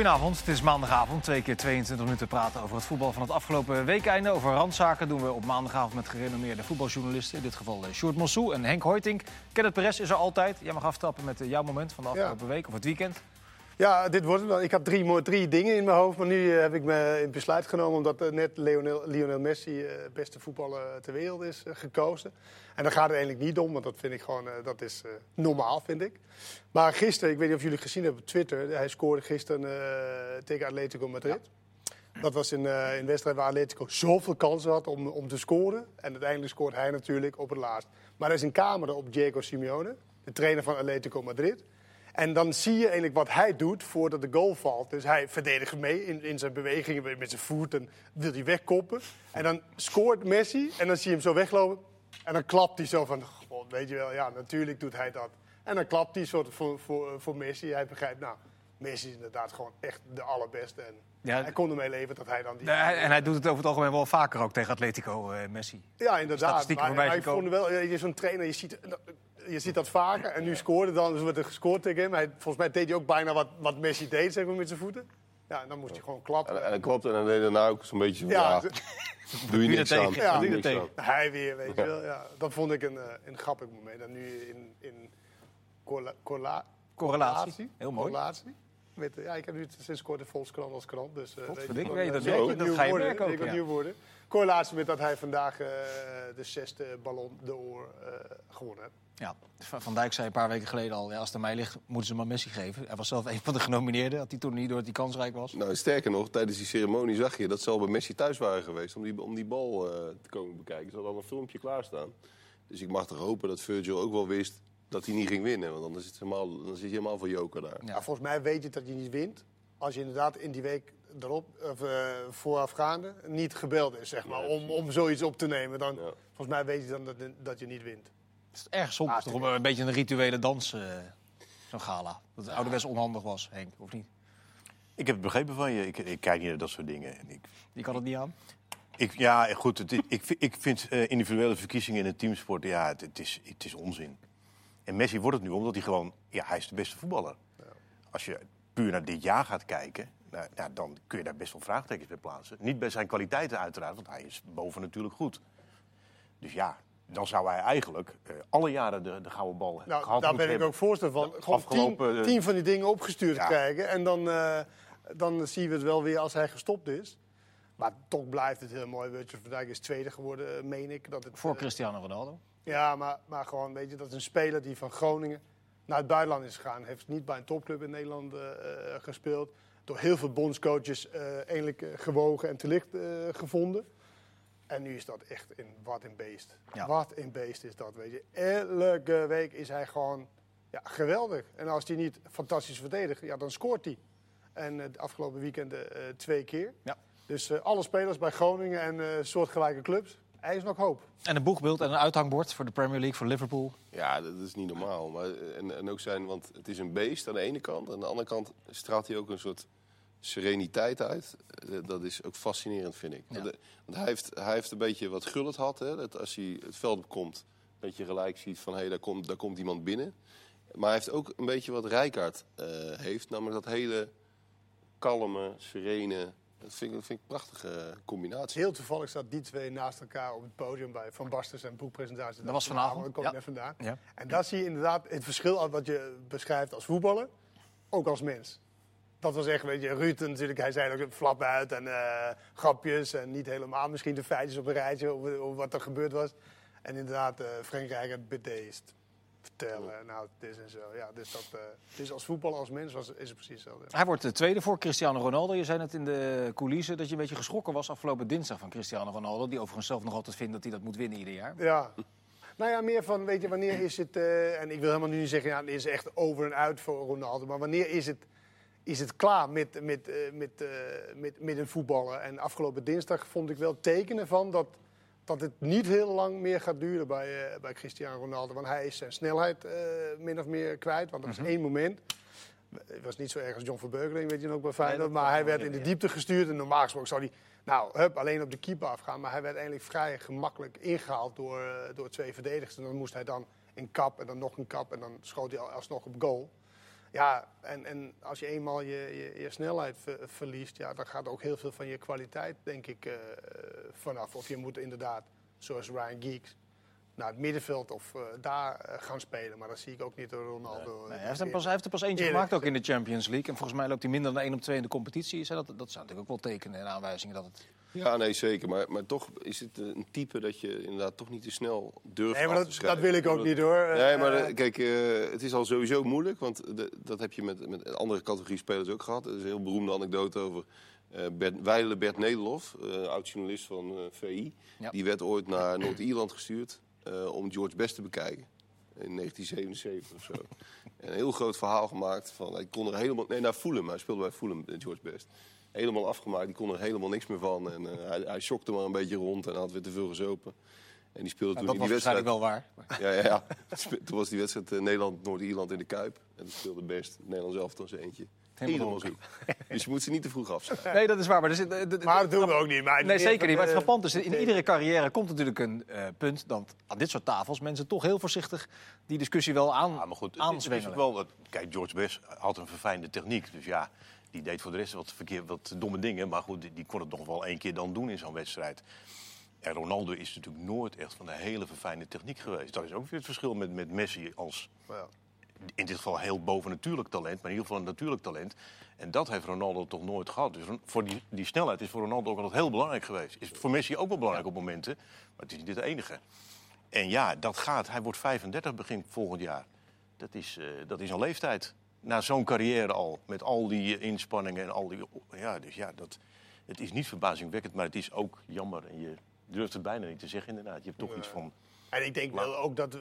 Goedenavond, het is maandagavond. Twee keer 22 minuten praten over het voetbal van het afgelopen weekeinde. Over randzaken doen we op maandagavond met gerenommeerde voetbaljournalisten. In dit geval eh, Sjoerd Mossou en Henk Hoiting. Kenneth Perez is er altijd. Jij mag aftrappen met eh, jouw moment van de afgelopen week of het weekend. Ja, dit wordt het. wel. Ik had drie, drie dingen in mijn hoofd, maar nu eh, heb ik me in besluit genomen omdat net Lionel, Lionel Messi eh, beste voetballer ter wereld is eh, gekozen. En daar gaat het eigenlijk niet om, want dat vind ik gewoon, dat is normaal, vind ik. Maar gisteren, ik weet niet of jullie gezien hebben op Twitter, hij scoorde gisteren tegen Atletico Madrid. Dat was een, eh, een wedstrijd waar Atletico zoveel kansen had om, om te scoren. En uiteindelijk scoort hij natuurlijk op het laatst. Maar er is een camera op Diego Simeone, de trainer van Atletico Madrid. En dan zie je eigenlijk wat hij doet voordat de goal valt. Dus hij verdedigt mee in, in zijn bewegingen met zijn voet en wil hij wegkoppen. En dan scoort Messi en dan zie je hem zo weglopen. En dan klapt hij zo van, "God, weet je wel, ja, natuurlijk doet hij dat. En dan klapt hij soort voor, voor, voor Messi. Hij begrijpt, nou, Messi is inderdaad gewoon echt de allerbeste. En Ja. hij kon ermee leven dat hij dan die... Nee, hij- en hij doet het over het algemeen wel vaker ook tegen Atletico, eh, Messi. Ja, inderdaad. Statistieken Maar, voorbij maar ik gekomen. vond wel, ja, je zo'n trainer, je ziet, je ziet dat vaker. En nu scoorde dan, dus wordt er gescoord tegen hem. Hij, volgens mij deed hij ook bijna wat, wat Messi deed, zeg maar, met zijn voeten. Ja, en dan moest hij gewoon klappen. En, en dat klopt, en dan deed hij daarna ook zo'n beetje van, Ja, doe je niks tegen? aan. Ja, doe doe je niks tegen. hij weer, weet je wel. Ja, dat vond ik een, eh, een grappig moment. En nu in, in correla- correla- Correlatie. Heel mooi. correlatie. Met, ja, ik heb nu sinds kort de Volkskrant als krant. Dus, eh, weet je, dat je, ga je merken ook, ja. nieuw worden. Correlatie met dat hij vandaag eh, de zesde Ballon d'Or eh gewonnen heeft. Ja, Van Dijk zei een paar weken geleden al, ja, als het aan mij ligt, moeten ze maar Messi geven. Hij was zelf een van de genomineerden, had hij toen niet door dat hij kansrijk was. Nou, sterker nog, tijdens die ceremonie zag je dat ze al bij Messi thuis waren geweest om die, om die bal eh, te komen bekijken. Ze hadden al een filmpje klaarstaan. Dus ik mag toch hopen dat Virgil ook wel wist dat hij niet ging winnen. Want anders is het helemaal, dan zit je helemaal voor joker daar. Ja. Volgens mij weet je dat je niet wint. Als je inderdaad in die week erop, of, eh, voorafgaande niet gebeld is, zeg maar, om, om zoiets op te nemen. Dan, Ja. Volgens mij weet je dan dat, dat je niet wint. Het is erg soms toch om een beetje een rituele dans, eh, zo'n gala. Dat het ouderwets onhandig was, Henk, of niet? Ik heb het begrepen van je. Ik, ik kijk niet naar dat soort dingen. En Ik, Die kan het niet aan. ik, ja, goed. Het, ik, vind- ik vind eh, individuele verkiezingen in het teamsport, ja, het, het is, het is onzin. En Messi wordt het nu omdat hij gewoon, ja, hij is de beste voetballer. Als je puur naar dit jaar gaat kijken, nou, ja, dan kun je daar best wel vraagtekens bij plaatsen. Niet bij zijn kwaliteiten uiteraard, want hij is boven natuurlijk goed. Dus ja, dan zou hij eigenlijk eh, alle jaren de, de gouden bal Nou, gehad daar ben ik hebben. ook voorstel van. Gewoon afgelopen, tien, eh, tien van die dingen opgestuurd Ja. krijgen. En dan, eh, dan zien we het wel weer als hij gestopt is. Maar toch blijft het heel mooi. Virgil van Dijk is tweede geworden, meen ik. Dat het, Voor Cristiano Ronaldo. Ja, maar, maar gewoon, weet je, dat is een speler die van Groningen naar het buitenland is gegaan. Heeft niet bij een topclub in Nederland eh, eh, gespeeld. Door heel veel bondscoaches eigenlijk eh, gewogen en te licht gevonden. En nu is dat echt een wat een beest. Ja. Wat een beest is dat, weet je. Elke week is hij gewoon ja, geweldig. En als hij niet fantastisch verdedigt, ja, dan scoort hij. En het afgelopen weekend eh, twee keer. Ja. Dus alle spelers bij Groningen en eh, soortgelijke clubs. Hij is nog hoop. En een boegbeeld en een uithangbord voor de Premier League, voor Liverpool. Ja, dat is niet normaal. Maar, en, en ook zijn, want het is een beest aan de ene kant. Aan de andere kant straalt hij ook een soort sereniteit uit. Eh, Dat is ook fascinerend, vind ik. Ja. Want, eh, Want hij heeft, hij heeft een beetje wat Gullit had. Hè? Dat als hij het veld op komt, dat je gelijk ziet van... hé, daar, komt, daar komt iemand binnen. Maar hij heeft ook een beetje wat Rijkaard eh, heeft. Namelijk dat hele kalme, serene... Dat vind ik, dat vind ik een prachtige combinatie. Heel toevallig zat die twee naast elkaar op het podium bij Van Basten en boekpresentatie. Dat was vanavond, Daar kom ja. ik net vandaan. Ja. En daar zie je inderdaad het verschil wat je beschrijft als voetballer, ook als mens. Dat was echt, weet je, Ruud natuurlijk, hij zei ook flappen uit en eh, grapjes en niet helemaal misschien de feitjes op een rijtje over, over wat er gebeurd was. En inderdaad, eh Frank bedeesd vertellen, nou, dit en zo. Ja, dus dat, eh, dus als voetballer, als mens was, is het precies hetzelfde. Hij wordt de tweede voor Cristiano Ronaldo. Je zei net in de coulissen dat je een beetje geschrokken was afgelopen dinsdag van Cristiano Ronaldo. Die overigens zelf nog altijd vindt dat hij dat moet winnen ieder jaar. Ja. Nou ja, meer van, weet je, wanneer is het... eh, en ik wil helemaal nu niet zeggen, ja, het is echt over en uit voor Ronaldo. Maar wanneer is het, is het klaar met, met, eh, met, met, met een voetballer? En afgelopen dinsdag vond ik wel tekenen van dat, dat het niet heel lang meer gaat duren bij, eh, bij Cristiano Ronaldo. Want hij is zijn snelheid eh, min of meer kwijt. Want er was één moment... Het was niet zo erg als John Verbeukering, weet je nog bij Feyenoord. dat maar hij werd in de diepte gestuurd. En normaal gesproken zou hij nou, hup, alleen op de keeper afgaan. Maar hij werd eigenlijk vrij gemakkelijk ingehaald door, eh, door twee verdedigers. En dan moest hij dan een kap en dan nog een kap. En dan schoot hij al- alsnog op goal. Ja, en, en als je eenmaal je, je, snelheid ver- verliest, ja, dan gaat ook heel veel van je kwaliteit, denk ik, eh, vanaf. Of je moet inderdaad, zoals Ryan Geeks, naar het middenveld of eh, daar eh, gaan spelen. Maar dat zie ik ook niet door Ronaldo. Nee, hij, heeft er pas, hij heeft er pas eentje Eerlijk gemaakt ook in de Champions League. En volgens mij loopt hij minder dan 1 op 2 in de competitie. Dat, dat zijn natuurlijk ook wel tekenen en aanwijzingen dat het... Ja, nee, zeker. Maar, maar toch is het een type dat je inderdaad toch niet te snel durft Nee, maar te dat, schrijven. dat wil ik ook niet hoor. Nee, maar Eh, eh, kijk, eh, het is al sowieso moeilijk, want de- dat heb je met, met andere categorie spelers ook gehad. Er is een heel beroemde anekdote over eh Bert, Weile Bert Nederlof, eh, oud-journalist van eh, VI. Ja. Die werd ooit naar Noord-Ierland gestuurd eh, om George Best te bekijken. In 1977 of zo. en een heel groot verhaal gemaakt van, hij kon er helemaal... Nee, naar Fulham, hij speelde bij Fulham, eh, George Best. Helemaal afgemaakt, die kon er helemaal niks meer van. En eh, hij, hij schokte maar een beetje rond en had weer te veel gezopen. En die speelde toen dat in was die wedstrijd... waarschijnlijk wel waar. Ja, ja, ja. Toen was die wedstrijd Nederland-Noord-Ierland in de Kuip. En toen speelde best Nederland zelf dan zijn eentje. Dus je moet ze niet te vroeg afschrijven. Nee, dat is waar. Maar, er zit, eh, maar dat doen we ook niet. Maar Nee, zeker niet. Maar het eh, frappant is, in iedere carrière komt natuurlijk een eh, punt dat aan dit soort tafels mensen toch heel voorzichtig die discussie wel aan, Ja, maar goed, het is- het is ook aanzwengelen. wel kijk, George Best had een verfijnde techniek. Dus ja, die deed voor de rest wat, verkeer, wat domme dingen. Maar goed, die, die kon het nog wel één keer dan doen in zo'n wedstrijd. En Ronaldo is natuurlijk nooit echt van de hele verfijnde techniek geweest. Dat is ook weer het verschil met, met Messi als Ja. In dit geval heel bovennatuurlijk talent, maar in ieder geval een natuurlijk talent. En dat heeft Ronaldo toch nooit gehad. Dus voor die, die snelheid is voor Ronaldo ook altijd heel belangrijk geweest. Is voor Messi ook wel belangrijk op momenten, maar het is niet het enige. En ja, dat gaat. Hij wordt 35 begin volgend jaar. Dat is, eh, dat is een leeftijd. Na zo'n carrière al, met al die eh, inspanningen en al die... Ja, dus ja, dat, het is niet verbazingwekkend, maar het is ook jammer. En je durft het bijna niet te zeggen inderdaad. Je hebt toch iets van... En ik denk wel ook dat eh,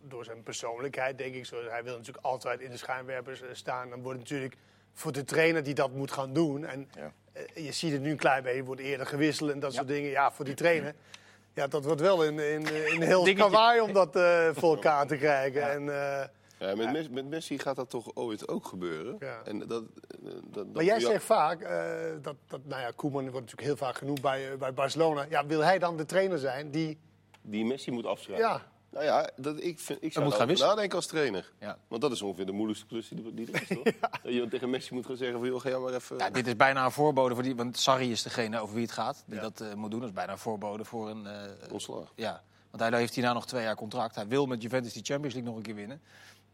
door zijn persoonlijkheid, denk ik, zo, hij wil natuurlijk altijd in de schijnwerpers eh, staan. Dan wordt het natuurlijk voor de trainer die dat moet gaan doen. En Ja. eh, je ziet het nu een klein beetje, wordt eerder gewisseld en dat Ja. soort dingen. Ja, voor die trainer. Ja, dat wordt wel in, in, in heel kawaai om dat eh, voor elkaar te krijgen. En, eh, Ja, met, Mes- met Messi gaat dat toch ooit ook gebeuren. Ja. En dat, eh, dat, dat, maar jij ja, zegt vaak, eh, dat, dat, nou ja, Koeman wordt natuurlijk heel vaak genoemd bij, eh, bij Barcelona. Ja, wil hij dan de trainer zijn die... Die Messi moet afschrijven. Ja. Nou ja, dat, ik, vind, ik zou moet gaan nadenken als trainer. Ja. Want dat is ongeveer de moeilijkste klus die, die er is, toch? Dat je tegen Messi moet gaan zeggen van, joh, ga jij maar even... Ja, dit is bijna een voorbode voor die, want Sarri is degene over wie het gaat, die dat eh, moet doen. Dat is bijna een voorbode voor een. eh, Ontslag. ja, want hij heeft hierna nog twee jaar contract. Hij wil met Juventus die Champions League nog een keer winnen.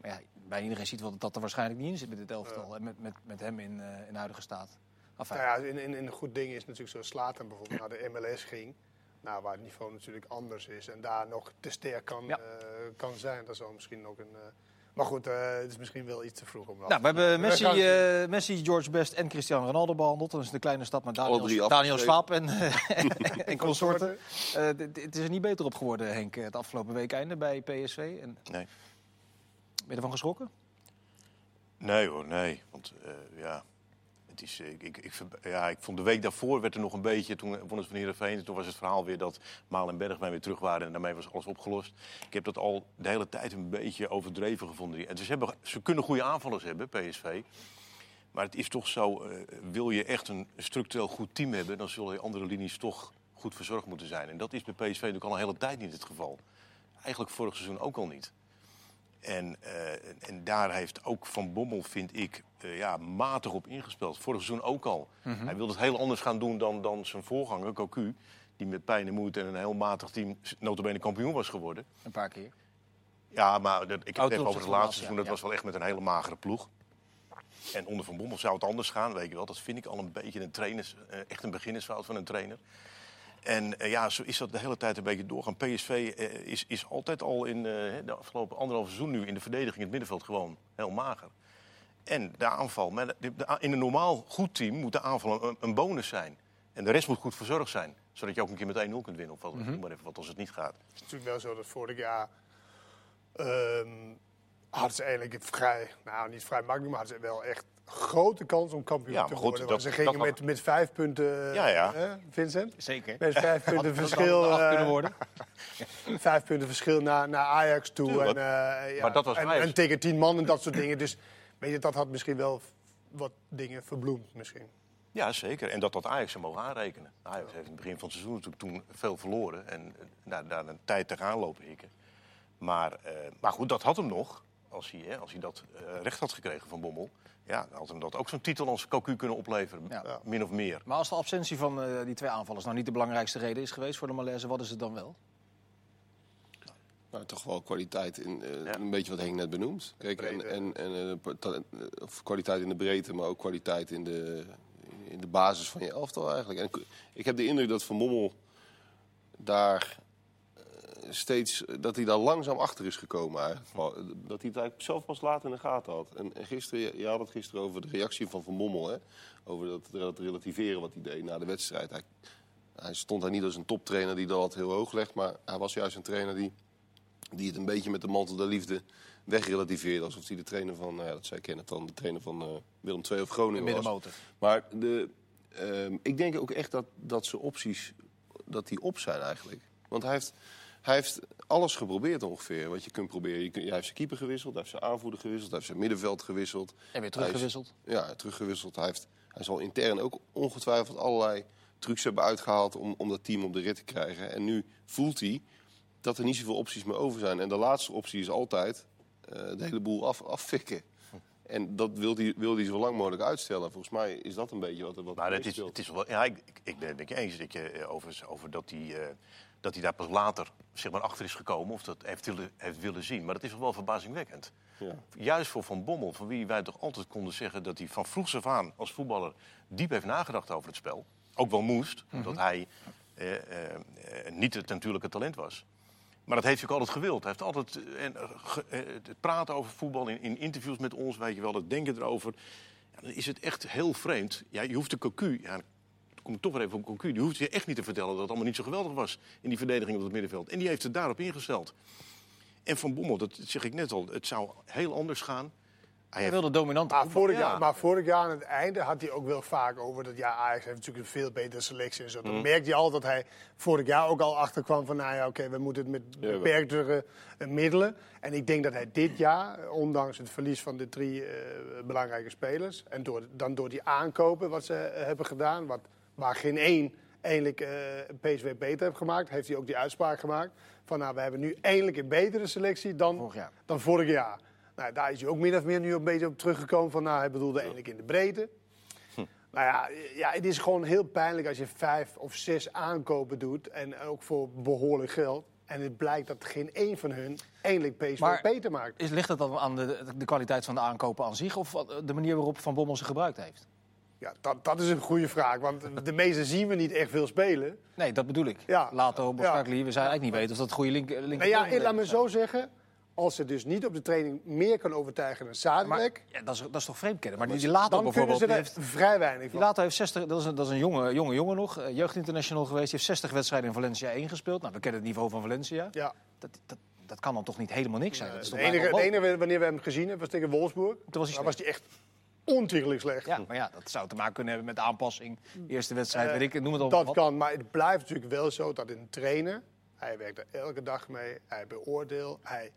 Maar ja, bij iedereen ziet wel dat dat er waarschijnlijk niet in zit met dit elftal. En met, met, met hem in, eh, in de huidige staat. Enfin, Nou ja, in, in, in een goed ding is natuurlijk zo Slatan bijvoorbeeld naar de MLS ging. Nou, waar het niveau natuurlijk anders is. En daar nog te sterk kan, Ja. eh, kan zijn. Dat zou misschien ook een... eh, maar goed, eh, het is misschien wel iets te vroeg om dat... Nou, we hebben Messi, eh, Messi, George Best en Cristiano Ronaldo behandeld. Dat is de kleine stap met Daniel, Daniel. Schwab en, en, en consorten. Eh, het is er niet beter op geworden, Henk, het afgelopen weekende bij PSV. En, ben Nee. je ervan geschrokken? Nee hoor, nee. Want eh, ja, het is, eh, ik, ik, ja, ik vond de week daarvoor werd er nog een beetje... Toen wonnen ze van Heerenveen. Toen was het verhaal weer dat Maal en Bergwijn weer terug waren. En daarmee was alles opgelost. Ik heb dat al de hele tijd een beetje overdreven gevonden. En ze, hebben, ze kunnen goede aanvallers hebben, PSV. Maar het is toch zo, eh, wil je echt een structureel goed team hebben... dan zullen die andere linies toch goed verzorgd moeten zijn. En dat is bij PSV natuurlijk al een hele tijd niet het geval. Eigenlijk vorig seizoen ook al niet. En, eh, en daar heeft ook Van Bommel, vind ik, eh, ja, matig op ingespeeld. Vorig seizoen ook al. Hij wilde het heel anders gaan doen dan, dan zijn voorganger, Cocu. Die met pijn en moeite en een heel matig team notabene kampioen was geworden. Een paar keer. Ja, maar dat, ik heb Oh, het ten even over het laatste laatst, seizoen. ja, Dat was wel echt met een hele magere ploeg. En onder Van Bommel zou het anders gaan, weet je wel. Dat vind ik al een beetje een trainers, eh, echt een beginnersfout van een trainer. En eh, ja, zo is dat de hele tijd een beetje doorgaan. PSV eh, is, is altijd al in eh, de afgelopen anderhalf seizoen nu in de verdediging in het middenveld gewoon heel mager. En de aanval, maar de- de- in een normaal goed team moet de aanval een, een bonus zijn. En de rest moet goed verzorgd zijn. Zodat je ook een keer met 1-0 kunt winnen. Of wat, Mhm. noem maar even wat als het niet gaat. Het is natuurlijk wel zo dat vorig jaar... ehm hadden ze eigenlijk het vrij... Nou, niet vrij makkelijk, maar hadden ze wel echt grote kans om kampioen Ja, te goed, worden. dat- ze gingen dat met, met vijf punten... Ja, ja. hè, Vincent? Zeker. Met vijf punten verschil... acht eh, kunnen worden. vijf punten verschil naar, naar Ajax toe. Tuurlijk. En, eh, ja, Maar dat was en, en tegen tien man en dat soort dingen. Dus weet je, dat had misschien wel wat dingen verbloemd misschien. Ja, zeker. En dat dat Ajax zou mogen aanrekenen. Ajax heeft in het begin van het seizoen natuurlijk toen veel verloren. En eh, nou, daar een tijd tegenaan lopen hikken. Maar, eh, maar goed, dat had hem nog. Als hij, hè, als hij dat eh, recht had gekregen van Bommel... Ja, dan had hem dat ook zo'n titel als Cocu kunnen opleveren. Ja. Min of meer. Maar als de absentie van eh, die twee aanvallers nou niet de belangrijkste reden is geweest voor de malaise, wat is het dan wel? Nou, toch wel kwaliteit in eh, Ja. een beetje wat Henk net benoemt. Kijk, en, en, en eh, eh, kwaliteit in de breedte, maar ook kwaliteit in de, in de basis van je elftal eigenlijk. En ik, ik heb de indruk dat Van Mommel daar eh, steeds dat hij daar langzaam achter is gekomen eigenlijk. Wel, Dat hij het eigenlijk zelf pas later in de gaten had. En, en gisteren, je- had het gisteren over de reactie van Van Mommel, hè? over dat, dat relativeren wat hij deed na de wedstrijd. Hij, hij stond daar niet als een toptrainer die dat heel hoog legt, maar hij was juist een trainer die die het een beetje met de mantel der liefde wegrelativeerde. Alsof hij de trainer van, nou ja, dat zei Kenneth dan, de trainer van eh, Willem II of Groningen was. Middenmotor. Maar de, ehm, ik denk ook echt dat, dat zijn opties dat die op zijn eigenlijk. Want hij heeft, hij heeft alles geprobeerd ongeveer wat je kunt proberen. Je kunt, hij heeft zijn keeper gewisseld, hij heeft zijn aanvoerder gewisseld, hij heeft zijn middenveld gewisseld. En weer teruggewisseld. Ja, teruggewisseld. Hij, heeft, hij zal intern ook ongetwijfeld allerlei trucs hebben uitgehaald om, om dat team op de rit te krijgen. En nu voelt hij dat er niet zoveel opties meer over zijn. En de laatste optie is altijd eh, de hele boel af, affikken. En dat wil hij, wil hij zo lang mogelijk uitstellen. Volgens mij is dat een beetje wat er wat Maar het is, het is wel, ja, ik, ik- ik ben het met je eens dat je, eh, over, over dat, hij, eh, dat hij daar pas later zeg maar, achter is gekomen of dat heeft willen, heeft willen zien. Maar dat is wel verbazingwekkend. Ja. Juist voor Van Bommel, van wie wij toch altijd konden zeggen dat hij van vroegs af aan als voetballer diep heeft nagedacht over het spel. Ook wel moest, omdat hij eh, eh, eh, niet het natuurlijke talent was. Maar dat heeft hij ook altijd gewild. Hij heeft altijd eh, en, ge- het praten over voetbal in, in interviews met ons, weet je wel, het denken erover. Ja, dan is het echt heel vreemd. Ja, je hoeft de Cocu, ja, kom ik toch weer even op Cocu, die hoeft je echt niet te vertellen dat het allemaal niet zo geweldig was in die verdediging op het middenveld. En die heeft het daarop ingesteld. En Van Bommel, dat zeg ik net al, het zou heel anders gaan. Hij wilde dominant Maar vorig, Ja. jaar, maar vorig jaar aan het einde had hij ook wel vaak over dat ja, Ajax heeft natuurlijk een veel betere selectie en zo. Mhm. Dan merkte je al dat hij vorig jaar ook al achterkwam van nou ja, oké, we moeten het met beperktere eh, middelen. En ik denk dat hij dit jaar, ondanks het verlies van de drie eh, belangrijke spelers en door, dan door die aankopen wat ze eh, hebben gedaan, wat, waar geen één eigenlijk eh PSV beter heeft gemaakt, heeft hij ook die uitspraak gemaakt van nou, we hebben nu eindelijk een betere selectie dan Vorig jaar. dan vorig jaar. Nou, daar is hij ook min of meer nu een beetje op teruggekomen. Van, nou, hij bedoelde eigenlijk in de breedte. Hm. Nou ja, ja, het is gewoon heel pijnlijk als je vijf of zes aankopen doet. En ook voor behoorlijk geld. En het blijkt dat geen één van hun eindelijk PSV Maar- beter maakt. Is, ligt het dan aan de, de kwaliteit van de aankopen aan zich of de manier waarop Van Bommel ze gebruikt heeft? Ja, dat, dat is een goede vraag. Want de meeste zien we niet echt veel spelen. Nee, dat bedoel ik. Ja. Later op Ja. Boskakli, we zijn eigenlijk niet weten of dat goede link, link Nou ja, laat me zo zeggen. Als ze dus niet op de training meer kan overtuigen dan Zadelijk... ja, dat, is, dat is toch vreemd kennen. Maar die, die later dan kunnen bijvoorbeeld... ze er heeft, vrij weinig die later heeft 60, dat is een, dat is een jonge, jonge jongen nog, eh, jeugdinternational geweest. Die heeft 60 wedstrijden in Valencia 1 gespeeld. Nou, we kennen het niveau van Valencia. Ja. Dat, dat, dat kan dan toch niet helemaal niks zijn? Dat is toch enige, onmogelijk? enige wanneer we hem gezien hebben was tegen Wolfsburg. Toen was hij was hij echt ontiegelijk slecht. Ja, maar ja, dat zou te maken kunnen hebben met aanpassing. Eerste wedstrijd, Eh, weet ik, noem het allemaal Dat wat. kan, maar het blijft natuurlijk wel zo dat een trainer, hij werkt er elke dag mee, hij beoordeelt, hij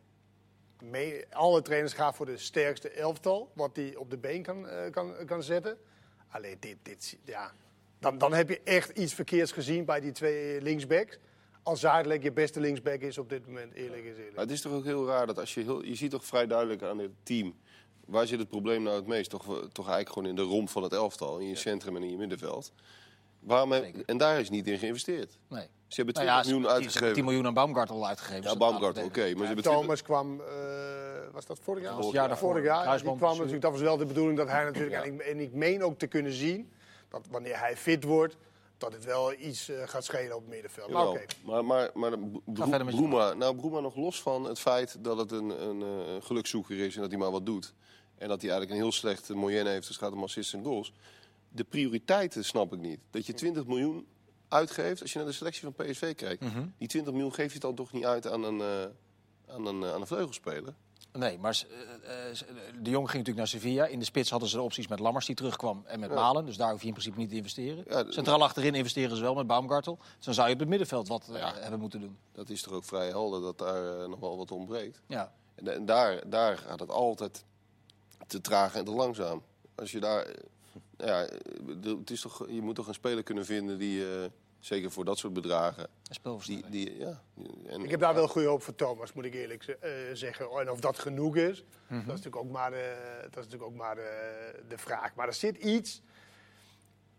mee, alle trainers gaan voor de sterkste elftal, wat hij op de been kan, eh, kan, kan zetten. Alleen dit, dit ja, dan, dan heb je echt iets verkeerds gezien bij die twee linksbacks. Als Zuidelijk je beste linksback is op dit moment, eerlijk is eerlijk. Maar het is toch ook heel raar dat als je heel, je ziet toch vrij duidelijk aan dit team. Waar zit het probleem nou het meest? Toch, toch eigenlijk gewoon in de romp van het elftal, in je centrum en in je middenveld. Waarom heb- en daar is niet in geïnvesteerd. Nee. Ze hebben 20 Nou ja, ze- miljoen uitgegeven. 10 miljoen aan Baumgartel uitgegeven. Ja, Baumgartel, oké. maar ze Ja, hebben 20 Thomas kwam, eh, was dat vorig jaar? Dat jaar daarvoor. Vorig jaar. Die Kruisband kwam natuurlijk, dat was wel de bedoeling dat hij natuurlijk, en, ik, en ik meen ook te kunnen zien, dat wanneer hij fit wordt, dat het wel iets eh, gaat schelen op het middenveld. Maar oké. Maar, maar, Bro- Broema, nou, Broema nog los van het feit dat het een, een, eh, gelukzoeker is en dat hij maar wat doet. En dat hij eigenlijk een heel slechte moyenne heeft, dus het gaat om assists en goals. De prioriteiten snap ik niet. Dat je 20 miljoen uitgeeft als je naar de selectie van PSV kijkt. Mhm. Die 20 miljoen geef je dan toch niet uit aan een, eh, aan een, aan een vleugelspeler? Nee, maar eh, eh, de Jong ging natuurlijk naar Sevilla. In de spits hadden ze de opties met Lammers die terugkwam en met Malen. Dus daar hoef je in principe niet te investeren. Ja, Centraal achterin investeren ze wel met Baumgartel. Dus dan zou je op het middenveld wat eh, Ja. hebben moeten doen. Dat is toch ook vrij helder dat daar eh, nog wel wat ontbreekt. Ja. En, en daar, daar gaat het altijd te traag en te langzaam. Als je daar. eh, Ja, eh, het is toch, je moet toch een speler kunnen vinden die, eh, Zeker voor dat soort bedragen. Die, die, ja. En, Ik heb daar wel goede hoop voor Thomas, moet ik eerlijk eh, zeggen. En of dat genoeg is, dat is natuurlijk ook maar, dat is natuurlijk ook maar de vraag. Maar er zit iets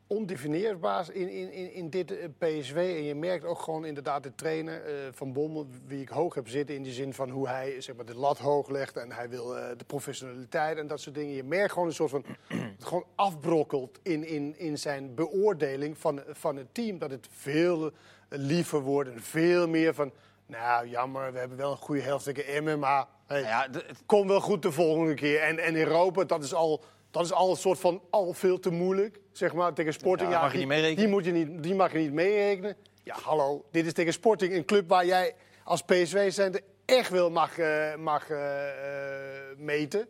ondefinieerbaars in, in, in, in dit eh, PSV. En je merkt ook gewoon inderdaad de trainer eh, van Bommel, wie ik hoog heb zitten... in de zin van hoe hij zeg maar, de lat hoog legt en hij wil eh, de professionaliteit en dat soort dingen. Je merkt gewoon een soort van... het gewoon afbrokkelt in, in, in zijn beoordeling van, van het team. Dat het veel liever wordt en veel meer van... Nou, jammer, we hebben wel een goede helft tegen Emmen, maar... Hey, Nou ja, het- Kom wel goed de volgende keer. En, en Europa, dat is al, dat is al een soort van al veel te moeilijk. Zeg maar, tegen Sporting. Ja, mag je die, niet meerekenen. Die, moet je niet, die mag je niet meerekenen. Ja, hallo. Dit is tegen Sporting, een club waar jij als PSV zijn echt wel mag, eh, mag eh, eh, meten.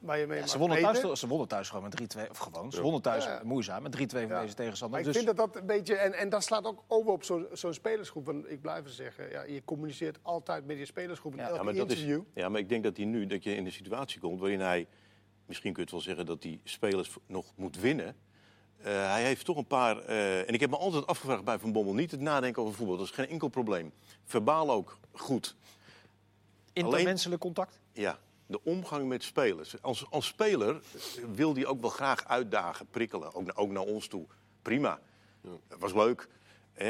Waar je mee ja, mag ze, wonnen meten. thuis, ze wonnen thuis gewoon met 3-2. Of gewoon, ze wonnen thuis Ja. moeizaam met 3-2 van Ja. deze tegenstander. Maar ik Dus vind dat dat een beetje... En, en dat slaat ook over op zo'n zo'n spelersgroep. Want ik blijf het zeggen, ja, je communiceert altijd met je spelersgroep in Ja, elke Ja maar, dat is, ja, maar ik denk dat hij nu dat je in een situatie komt waarin hij, misschien kun je het wel zeggen dat hij spelers nog moet winnen. Eh, hij heeft toch een paar. eh, en ik heb me altijd afgevraagd bij Van Bommel niet het nadenken over voetbal. Dat is geen enkel probleem. Verbaal ook goed. intermenselijk contact. Ja, de omgang met spelers. Als, als speler wil hij ook wel graag uitdagen, prikkelen. Ook, naar- ook naar ons toe. Prima. Dat was leuk.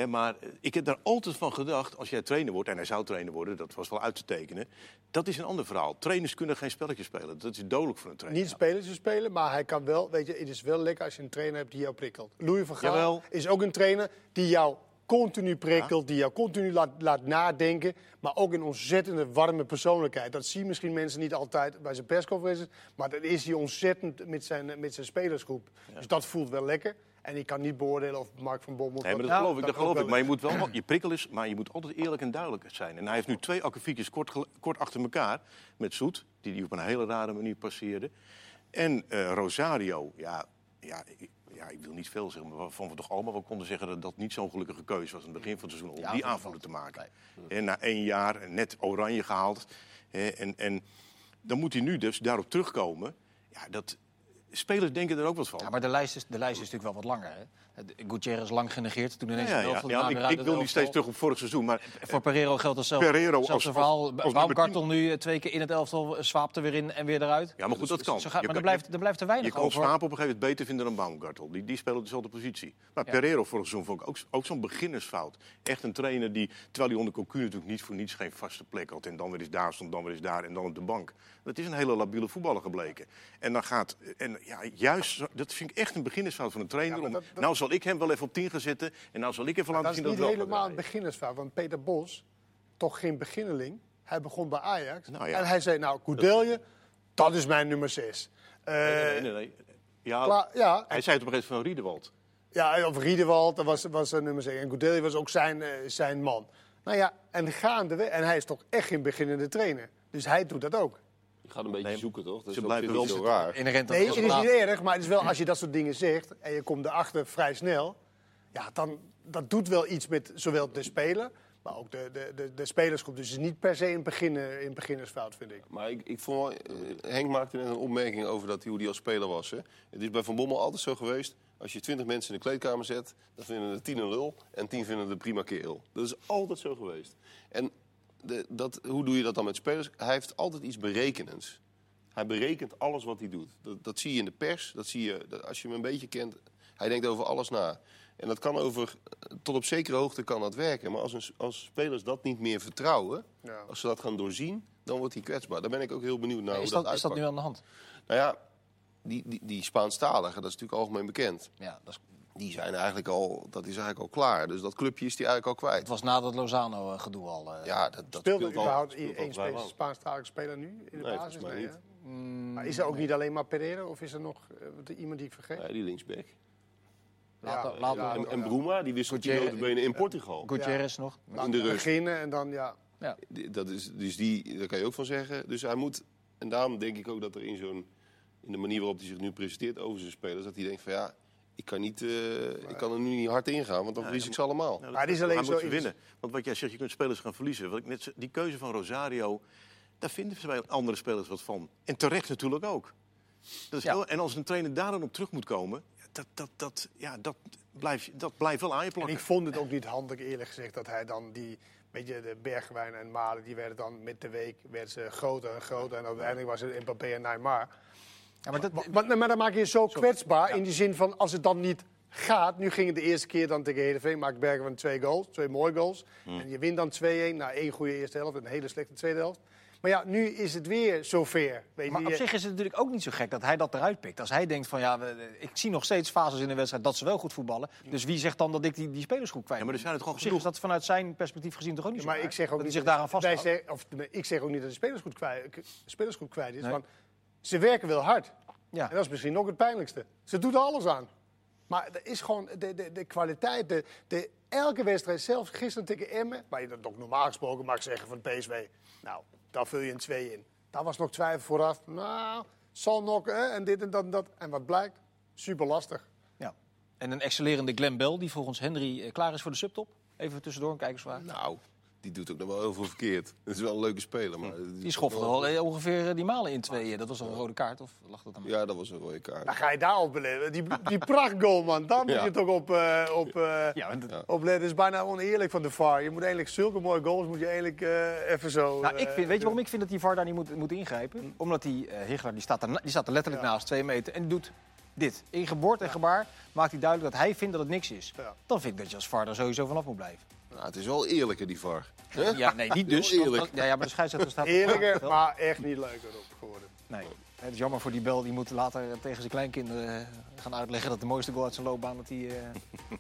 Maar ik heb daar altijd van gedacht, als jij trainer wordt, en hij zou trainer worden, dat was wel uit te tekenen. Dat is een ander verhaal. Trainers kunnen geen spelletjes spelen. Dat is dodelijk voor een trainer. Niet spelers spelen, maar hij kan wel. Weet je, het is wel lekker als je een trainer hebt die jou prikkelt. Louis van Gaal Jawel. is ook een trainer die jou continu prikkelt, die jou continu laat, laat nadenken. Maar ook een ontzettende warme persoonlijkheid. Dat zien misschien mensen niet altijd bij zijn persconferenties. Maar dat is hij ontzettend met zijn, met zijn spelersgroep. Dus dat voelt wel lekker. En ik kan niet beoordelen of Mark van Bommel. Nee, maar dat Nou, geloof ik, dat geloof ik. Maar je moet wel, je prikkel is, maar je moet altijd eerlijk en duidelijk zijn. En hij heeft nu twee akkefietjes kort, kort achter elkaar met Zoet, die die op een hele rare manier passeerde. En eh, Rosario, ja, ja, ik, ja, ik wil niet veel zeggen, maar waarvan we toch allemaal wel konden zeggen dat dat niet zo'n gelukkige keuze was aan het begin van het seizoen om Ja, die aanvoerder te maken. En na één jaar net oranje gehaald. Hè, en, en dan moet hij nu dus daarop terugkomen. Ja, dat, spelers denken er ook wat van. Ja, maar de lijst, is, de lijst is natuurlijk wel wat langer. Hè? Gutierrez lang genegeerd, toen ineens ja, ja, elftal ja, naam ik, ik wil niet elftal. steeds terug op vorig seizoen, maar Voor Pereiro geldt hetzelfde. Pereiro als- Zelfs een als- verhaal. Baumgartel nu eh, twee keer in het elftal eh, swaapt er weer in en weer eruit. Ja, maar goed, dat kan. Zo gaat, Je maar kan- er blijft, er blijft er Je weinig kan over. Swaap op een gegeven moment beter vinden dan Baumgartel. Die, die spelen op dezelfde positie. Maar Ja. Pereiro vorig seizoen vond ik ook, ook zo'n beginnersfout. Echt een trainer die, terwijl hij onder Cocu natuurlijk niet voor niets geen vaste plek had. En dan weer eens daar stond, dan weer eens daar en dan op de bank. Dat is een hele labiele voetballer gebleken. En dan gaat, en ja, juist, dat vind ik echt een beginnersfout van een trainer. Ja, om, nou zal ik hem wel even op 10 gaan zetten. En nou zal ik even laten Dat is zien dat niet het wel helemaal gaat een draaien. beginnersfout. Want Peter Bos, toch geen beginneling. Hij begon bij Ajax. Nou ja. En hij zei, nou, Koudelje, dat is mijn nummer 6. Nee, nee, nee. Ja, ja, hij zei het op een gegeven van Riedewald. ja, of Riedewald, dat was, was zijn nummer 6. En Koudelje was ook zijn, eh, zijn man. Nou ja, en gaandeweg. En hij is toch echt geen beginnende trainer. Dus hij doet dat ook. Je gaat een beetje Nee, zoeken, toch? Dat ze is blijven wel zo raar. Inherent Nee, het het is niet erg, maar het is wel als je dat soort dingen zegt en je komt erachter vrij snel, ja, dan dat doet wel iets met zowel de speler, maar ook de, de, de, de spelersgroep. Dus het is niet per se een, beginner, een beginnersfout, vind ik. Maar ik, ik vond wel, eh, Henk maakte net een opmerking over dat, hoe hij als speler was. Hè. Het is bij Van Bommel altijd zo geweest. Als je twintig mensen in de kleedkamer zet, dan vinden er tien een lul en tien vinden de prima kerel. Dat is altijd zo geweest. En de, dat, hoe doe je dat dan met spelers? Hij heeft altijd iets berekenends. Hij berekent alles wat hij doet. Dat, dat zie je in de pers, dat zie je dat als je hem een beetje kent. Hij denkt over alles na. En dat kan over, tot op zekere hoogte kan dat werken. Maar als, een, als spelers dat niet meer vertrouwen, Ja. als ze dat gaan doorzien, dan wordt hij kwetsbaar. Daar ben ik ook heel benieuwd naar Is hoe dat, dat, is dat nu aan de hand? Nou ja, die, die, die Spaanstaligen, dat is natuurlijk algemeen bekend. Ja, dat, is, Die zijn eigenlijk al, dat is eigenlijk al klaar. Dus dat clubje is die eigenlijk al kwijt. het was na dat Lozano-gedoe al. eh. Ja, dat, dat al- überhaupt één vrij Spaans- lang. Spaanstalige speler nu in de Nee, basis? mij Nee, niet. Mm, Maar is er ook niet alleen maar Pereira of is er nog eh, iemand die ik vergeet? Ja, die linksback. Laat- Ja, laat- ja, En, en. Bruma, die wisselt die Gutierrez- notabene in Portugal. Gutierrez nog. In de beginnen en dan ja. Dat is, dus die, daar kan je ook van zeggen. Dus hij moet, en daarom denk ik ook dat er in zo'n, in de manier waarop hij zich nu presenteert over zijn spelers, dat hij denkt van ja, ik kan, niet, eh, ik kan er nu niet hard ingaan, want dan verlies ik ze allemaal. Nou, Maar het is alleen zo moet winnen. Want wat jij zegt, je kunt spelers gaan verliezen. Wat ik net, die keuze van Rosario, daar vinden ze bij andere spelers wat van. En terecht natuurlijk ook. Dat is Ja. heel- en als een trainer daar dan op terug moet komen, ja, dat, dat, dat, ja, dat blijft, dat blijft wel aan je En plakken. ik vond het ook niet handig, eerlijk gezegd, dat hij dan die... Weet je, de Bergwijn en Malen, die werden dan met de week werden ze groter en groter. En uiteindelijk was het Mbappé en Neymar. Ja, maar dat, Maar, maar, maar dan maak je je zo kwetsbaar in die zin van als het dan niet gaat. Nu ging het de eerste keer dan tegen Heerenveen, maakt Bergwijn twee goals, twee mooie goals. En je wint dan 2-1 na één goede eerste helft en een hele slechte tweede helft. Maar ja, nu is het weer zover. Weet Maar je, op zich is het natuurlijk ook niet zo gek dat hij dat eruit pikt. Als hij denkt van ja, ik zie nog steeds fases in de wedstrijd dat ze wel goed voetballen. Dus wie zegt dan dat ik die, die spelersgroep kwijt Ja, maar er zijn het gewoon Op zich genoeg. is dat vanuit zijn perspectief gezien toch ook niet Ja, zo maar raar? ik zeg ook dat niet hij zich daaraan vasthoudt. of, ik zeg ook niet dat de spelersgroep kwijt, spelersgroep kwijt is. Nee. Want ze werken wel hard. Ja. En dat is misschien ook het pijnlijkste. Ze doet er alles aan. Maar er is gewoon de, de, de kwaliteit. De, de, elke wedstrijd, zelfs gisteren tegen Emmen, waar je dat ook normaal gesproken mag zeggen van PSV. Nou, daar vul je een 2 in. Daar was nog twijfel vooraf. Nou, zal nog, hè, en dit en dat en dat. En wat blijkt? Super lastig. Ja. En een excellerende Glenn Bell die volgens Henry eh, klaar is voor de subtop. Even tussendoor een kijkersvraag. Nou, die doet ook nog wel heel veel verkeerd. Het is wel een leuke speler, maar... Die schoffelde al eh, ongeveer eh, die malen in tweeën. Dat was al een rode kaart of lag dat dan? Ja, dat was een rode kaart. Dan ga je daar op letten. Die, die prachtgoal, man. Daar moet Ja. je toch op, eh, op, eh, Ja, dat- op letten. Het is bijna oneerlijk van de VAR. Je moet eigenlijk zulke mooie goals moet je eigenlijk eh, even zo... Nou, ik vind, weet je waarom ik vind dat die VAR daar niet moet, moet ingrijpen? Omdat die uh, Higelaar, die staat, er, die staat er letterlijk Ja. naast, twee meter. En die doet dit. In geboord en gebaar maakt hij duidelijk dat hij vindt dat het niks is. Ja. Dan vind ik dat je als VAR er sowieso vanaf moet blijven. Nou, het is wel eerlijker, die VAR. Hè? Ja, nee, niet dus. Heel eerlijk. Ja, ja, maar de scheidsrechter staat... Eerlijker, maar echt niet leuker op geworden. Nee. Het is jammer voor die bel. Die moet later tegen zijn kleinkinderen eh, gaan uitleggen dat de mooiste goal uit zijn loopbaan... dat hij... eh,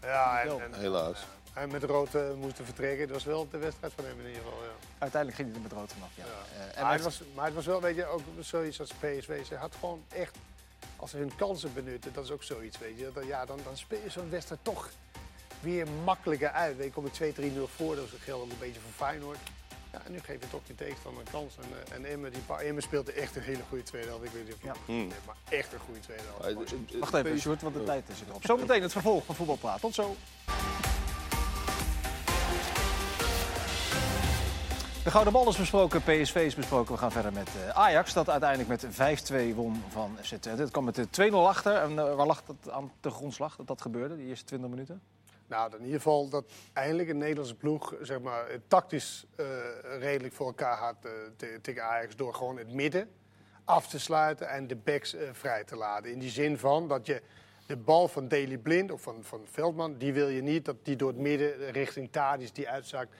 Ja, en, en, Helaas. en met rood moesten vertrekken. Dat was wel de wedstrijd van hem in ieder geval, ja. uiteindelijk ging hij er met rood vanaf. Ja. Ja. Eh, en maar, het was, maar het was wel, weet je, ook zoiets als PSV. Ze had gewoon echt, als ze hun kansen benutten, dat is ook zoiets, weet je. Dat, ja, dan, dan speel je zo'n wedstrijd toch weer makkelijker uit. Je, kom je 2-3-0 voor, dat geldt ook een beetje voor Feyenoord. Ja, en nu geef je toch je tegenstander een kans. En, eh, en Emmen, die, Emmen speelde echt een hele goede tweede helft. Ik weet niet of je Ja. het nee, maar echt een goede tweede helft. Het- het- Wacht even, Sjoerd, want de tijd is erop. Zometeen het vervolg van Voetbalpraat. Tot zo. De Gouden Bal is besproken, PSV is besproken. We gaan verder met eh, Ajax, dat uiteindelijk met 5-2 won van FC Twente. Het kwam met de 2-0 achter. En eh, waar lag dat aan de grondslag dat dat gebeurde, die eerste 20 minuten? Nou, in ieder geval dat eindelijk een Nederlandse ploeg zeg maar, eh, tactisch eh, redelijk voor elkaar had eh, te- tegen Ajax. Door gewoon het midden af te sluiten en de backs vrij te laten. In die zin van dat je de bal van Daley Blind of van, van Veldman, die wil je niet dat die door het midden richting Tadis die uitzakt.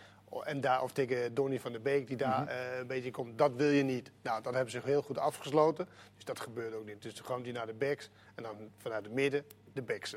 En daar, of tegen Donny van der Beek die daar eh, een beetje komt. Dat wil je niet. Nou, dat hebben ze heel goed afgesloten. Dus dat gebeurt ook niet. Dus dan gewoon die naar de backs en dan vanuit het midden de backs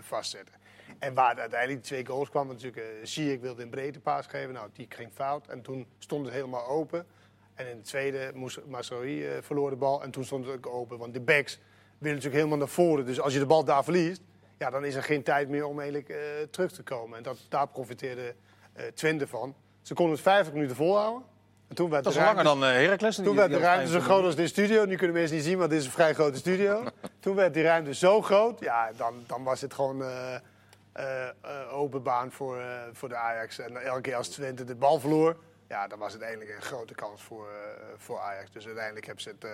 vastzetten. En waar uiteindelijk die twee goals kwam, natuurlijk uh, Ziyech wilde een breedte paas geven. Nou, die ging fout. En toen stond het helemaal open. En in het tweede moest Masraoui eh verloor de bal. En toen stond het ook open. Want de backs willen natuurlijk helemaal naar voren. Dus als je de bal daar verliest, ja, dan is er geen tijd meer om eigenlijk eh, terug te komen. En dat, daar profiteerde eh Twente van. Ze konden het 50 minuten volhouden. En toen werd Dat is de langer dan eh, Heracles. toen werd de ruimte zo groot als dit studio. Nu kunnen mensen niet zien, maar dit is een vrij grote studio. Toen werd die ruimte zo groot. Ja, dan, dan was het gewoon eh, eh, eh, open baan voor, eh, voor de Ajax. En elke keer als Twente de bal verloor, ja, dan was het eigenlijk een grote kans voor, eh, voor Ajax. Dus uiteindelijk hebben ze het eh,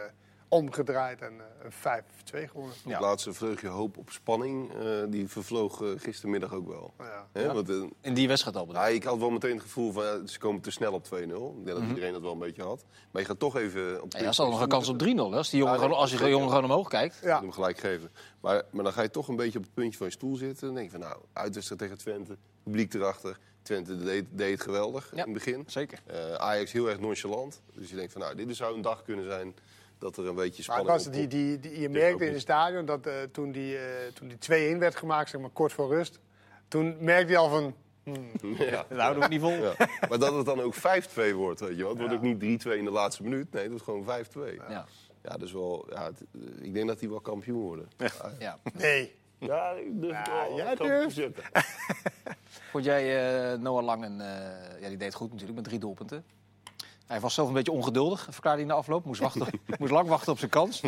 omgedraaid en eh, een 5-2 gewonnen. Ja. Het laatste vleugje hoop op spanning, eh, die vervloog eh, gistermiddag ook wel. Ja. Hè, Ja. Want, In die wedstrijd al bedoel ja, ik had wel meteen het gevoel van ze komen te snel op 2-0. Ik denk Mhm. dat iedereen dat wel een beetje had. Maar je gaat toch even op Ja, er zat nog een kans op 3-0. hè, Als, die jongen, Ja, nee, gewoon- als je jongen gewoon omhoog kijkt. Ja. hem gelijk geven. Maar, maar dan ga je toch een beetje op het puntje van je stoel zitten. Dan denk je van nou, uitwedstrijd tegen Twente, publiek erachter. Twente deed, deed het geweldig Ja. in het begin. Zeker. Eh, Ajax heel erg nonchalant. Dus je denkt van nou, dit zou een dag kunnen zijn dat er een beetje Maar spanning het was die, die, die, je merkte in het stadion dat eh, toen die, eh, toen die 2-1 werd gemaakt, zeg maar kort voor rust. Toen merkte je al van, Ja. Dat houden we niet vol. Ja. Maar dat het dan ook 5-2 wordt, weet je wel. Het wordt Ja. ook niet 3-2 in de laatste minuut. Nee, het wordt gewoon 5-2. Ja. Ja, dus wel, ja, het- eh, ik denk dat die wel kampioen worden. Ja. nee. Ja, het Ja, wel. jij durft. Vond jij eh, Noah Lang een... eh, ja, die deed goed natuurlijk met drie doelpunten. Hij was zelf een beetje ongeduldig, verklaarde hij na afloop. Moest, wachten, moest lang wachten op zijn kans.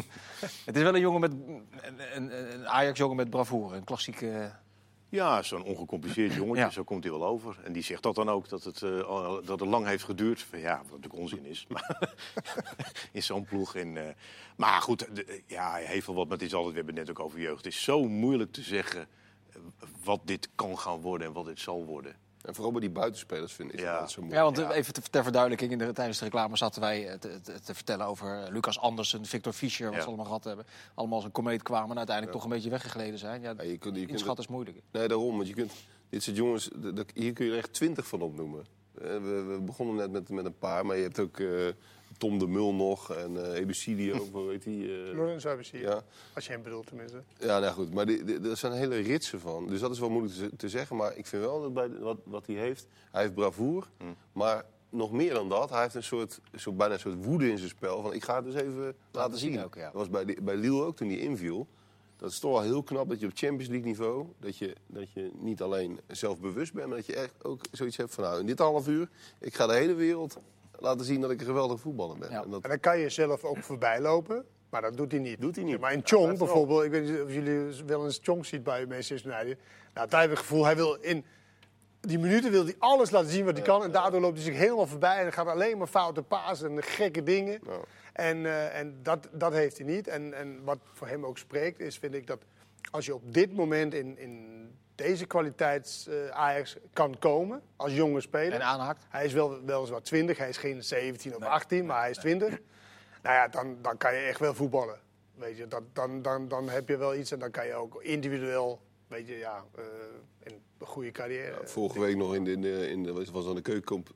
Het is wel een jongen met... Een, een, Ajax-jongen met bravoure. Een klassieke... Ja, zo'n ongecompliceerd jongetje, Ja. zo komt hij wel over. En die zegt dat dan ook, dat het, eh, dat het lang heeft geduurd. Ja, wat natuurlijk onzin is. Maar in zo'n ploeg. En, eh, maar goed, de- ja, hij heeft wel wat, maar het is altijd, we hebben het net ook over jeugd. Het is zo moeilijk te zeggen wat dit kan gaan worden en wat dit zal worden. En vooral bij die buitenspelers vind ik Ja. altijd zo mooi. Ja, want even te- ter verduidelijking, in de, tijdens de reclame zaten wij eh, te, te, te vertellen over eh, Lucas Andersen, Victor Fischer, wat Ja. ze allemaal gehad hebben. Allemaal als een komeet kwamen en uiteindelijk toch een beetje weggegleden zijn. Ja, Ja, je kunt, je kunt inschatten is moeilijk. Nee, daarom. Want je kunt, dit soort jongens, hier kun je er echt twintig van opnoemen. Eh, We, we begonnen net met, met een paar, maar je hebt ook eh, Tom de Mul nog en eh Ebesilio, hoe heet die? eh, Lorenzo ja. Als je hem bedoelt tenminste. ja, nou goed. Maar die- die- er zijn hele ritsen van. Dus dat is wel moeilijk te, te zeggen. Maar ik vind wel dat bij wat, wat hij heeft, hij heeft bravoer. Maar nog meer dan dat, hij heeft een soort, zo bijna een soort woede in zijn spel. Van ik ga het dus even laten, zien zien. ook, ja. Dat was bij, bij Lille ook toen hij inviel. Dat is toch wel heel knap dat je op Champions League niveau... dat je, dat je niet alleen zelfbewust bent... maar dat je echt ook zoiets hebt van... nou, in dit half uur, ik ga de hele wereld laten zien... dat ik een geweldige voetballer ben. Ja. En dat, En dan kan je zelf ook voorbij lopen. Maar dat doet hij niet. Doet hij niet. Maar in Chong wel- bijvoorbeeld, ik weet niet of jullie wel eens Chong ziet bij Manchester United. Nou, daar heb ik het gevoel, hij wil in die minuten wil hij alles laten zien wat hij kan. En daardoor loopt hij zich helemaal voorbij. En dan gaat alleen maar foute pasen en gekke dingen. Ja. En, eh, en dat, dat heeft hij niet. En, en wat voor hem ook spreekt, is vind ik dat als je op dit moment in, in deze kwaliteits eh, Ajax kan komen, als jonge speler. En aanhaakt. Hij is wel, weliswaar 20, hij is geen 17 of 18, maar hij is 20. Nou ja, dan, dan kan je echt wel voetballen. Weet je, dat, dan, dan, dan heb je wel iets en dan kan je ook individueel, weet je, ja, eh, een goede carrière. Vorige week nog in de, in de, in de was was dan de keukenkamp,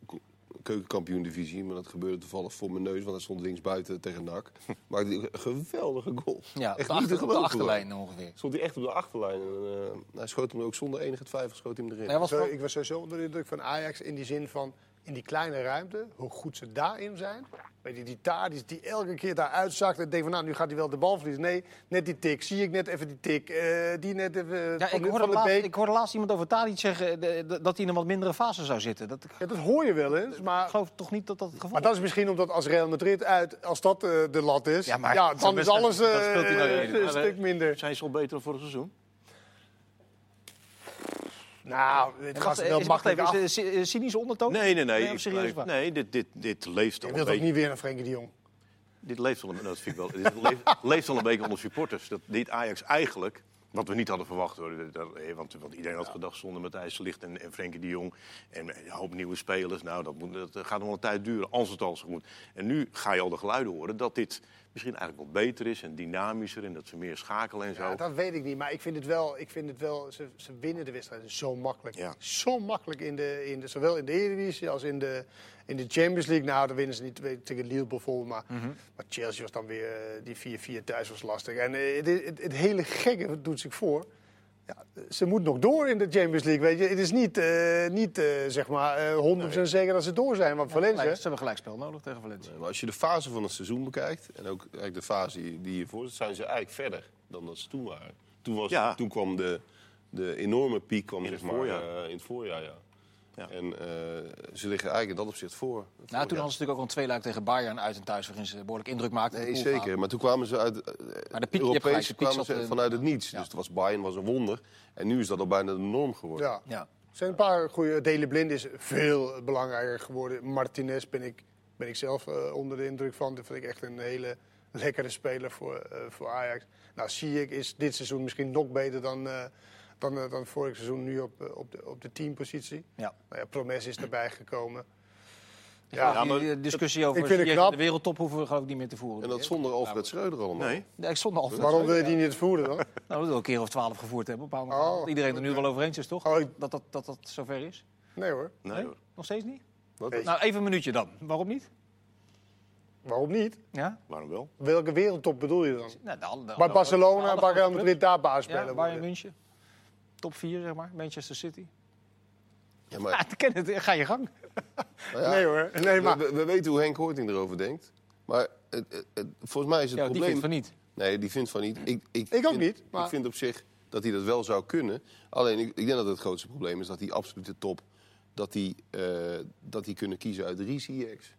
keukenkampioen-divisie. Maar dat gebeurde toevallig voor mijn neus, want hij stond links buiten tegen NAC. Maakte hij een geweldige goal. Ja, op echt de, niet achter, te op de achterlijn ongeveer. Stond hij echt op de achterlijn. En, eh, hij schoot hem ook zonder enige twijfel schoot hij hem erin. Hij was Zo, ik was sowieso onder de indruk van Ajax in die zin van in die kleine ruimte, hoe goed ze daarin zijn. Weet je, die Tadic die elke keer daar uitzakt en denkt van nou, nu gaat hij wel de bal verliezen. Nee, net die tik. Zie ik net even die tik. eh, die net even Ja, van, ik de- hoorde, van de laatst, Beek. ik hoorde laatst iemand over Tadic zeggen eh, de- dat hij in een wat mindere fase zou zitten. Dat, ik Ja, dat hoor je wel eens, maar... geloof toch niet dat dat het geval Maar dat is misschien omdat als Real Madrid uit, als dat eh, de lat is, Ja, ja, maar dan zo'n is alles dat eh, speelt hij nooit meer. een stuk eh, minder. Zijn ze al beter dan vorig seizoen? Nou, het En gaat wacht, wel is, wacht makkelijk even, af. is het een cynische ondertoon? Nee, nee, nee. Nee, ik- serieus nee, dit, dit, dit leeft al Je een wilt ook niet weer naar Frenkie de Jong. Dit leeft al, een- dat vind ik wel, dit leeft, leeft al een beetje onder supporters. Dat dit Ajax eigenlijk, wat we niet hadden verwacht hoor. Dat, eh, want, want iedereen had gedacht zonder Matthijs Ligt en, en Frenkie de Jong. En een hoop nieuwe spelers. Nou, dat, moet, dat gaat nog wel een tijd duren, als het al zo moet. En nu ga je al de geluiden horen dat dit misschien eigenlijk wel beter is en dynamischer. En dat ze meer schakelen en zo. Ja, dat weet ik niet, maar ik vind het wel, ik vind het wel ze, ze winnen de wedstrijden zo makkelijk. Ja. Zo makkelijk, in de, in de, zowel in de Eredivisie als in de, in de Champions League. Nou, dan winnen ze niet tegen Lille bijvoorbeeld, maar, Mhm. maar Chelsea was dan weer, eh, die 4-4 thuis was lastig. En eh, het, het, het hele gekke doet zich voor. Ja, ze moet nog door in de Champions League, weet je. Het is niet, eh, niet eh, zeg maar, eh 100% zeker dat ze door zijn, want Valencia... Gelijk- Ze hebben gelijkspel nodig tegen Valencia. Maar als je de fase van het seizoen bekijkt, en ook eigenlijk de fase die hiervoor zit, zijn ze eigenlijk verder dan dat ze toen waren. Toen, was, Ja. toen kwam de, de enorme piek kwam, In zeg het maar, voorjaar. eh, in het voorjaar. Ja. Ja. En eh, ze liggen eigenlijk in dat opzicht voor. Nou, toen Ja. hadden ze natuurlijk ook al een tweeluik tegen Bayern uit en thuis... waarin ze behoorlijk indruk maakten. Nee, zeker. Maar toen kwamen ze uit. eh, Maar de piek- Europees de kwamen ze vanuit het niets. ja. Dus het was Bayern was een wonder. En nu is dat al bijna de norm geworden. Ja. Ja. Er zijn een paar goede. Dele Blind is veel belangrijker geworden. Martinez ben ik, ben ik zelf eh, onder de indruk van. Dat vind ik echt een hele lekkere speler voor, eh, voor Ajax. Nou, Ziyech is dit seizoen misschien nog beter dan, eh, dan, eh, dan vorig seizoen. Nu op, eh, op, de, op de teampositie. Ja. Nou ja, Promes is erbij gekomen. Ja, Ja, die discussie over ik vind het Ziyech knap. in de wereldtop hoeven we geloof ik niet meer te voeren. En dat zonder Alfred Schreuder allemaal. Nee. Ja, ik stond al Waarom wil je die niet voeren dan? Nou, dat wil een keer of twaalf gevoerd hebben. Op een bepaald moment. Oh. Iedereen er nu wel over eens is, toch? Oh, ik- Dat, dat, dat dat zover is. Nee hoor. Nee, hoor. Nog steeds niet? Wat? Nee. Nou, even een minuutje dan. Waarom niet? Waarom niet? Ja? Waarom wel? Welke wereldtop bedoel je dan? Nou, de, alle- de, Bij de- Barcelona, bij de- Madrid, daar baasspeler Ja, Bayern. München. Top 4, zeg maar. Manchester City. Ja, maar, Ja, ken het. Ga je gang. nou ja, Nee hoor. Nee, maar... we, we- we weten hoe Henk Hoorting erover denkt. Maar het, het- het- volgens mij is het Ja, die probleem... vindt van niet. Nee, die vindt van niet. Ik, ik, Ik ook vind, niet, maar- Ik vind op zich dat hij dat wel zou kunnen. Alleen, ik, ik denk dat het grootste probleem is dat die absolute top... dat die, eh, dat die kunnen kiezen uit drie CX.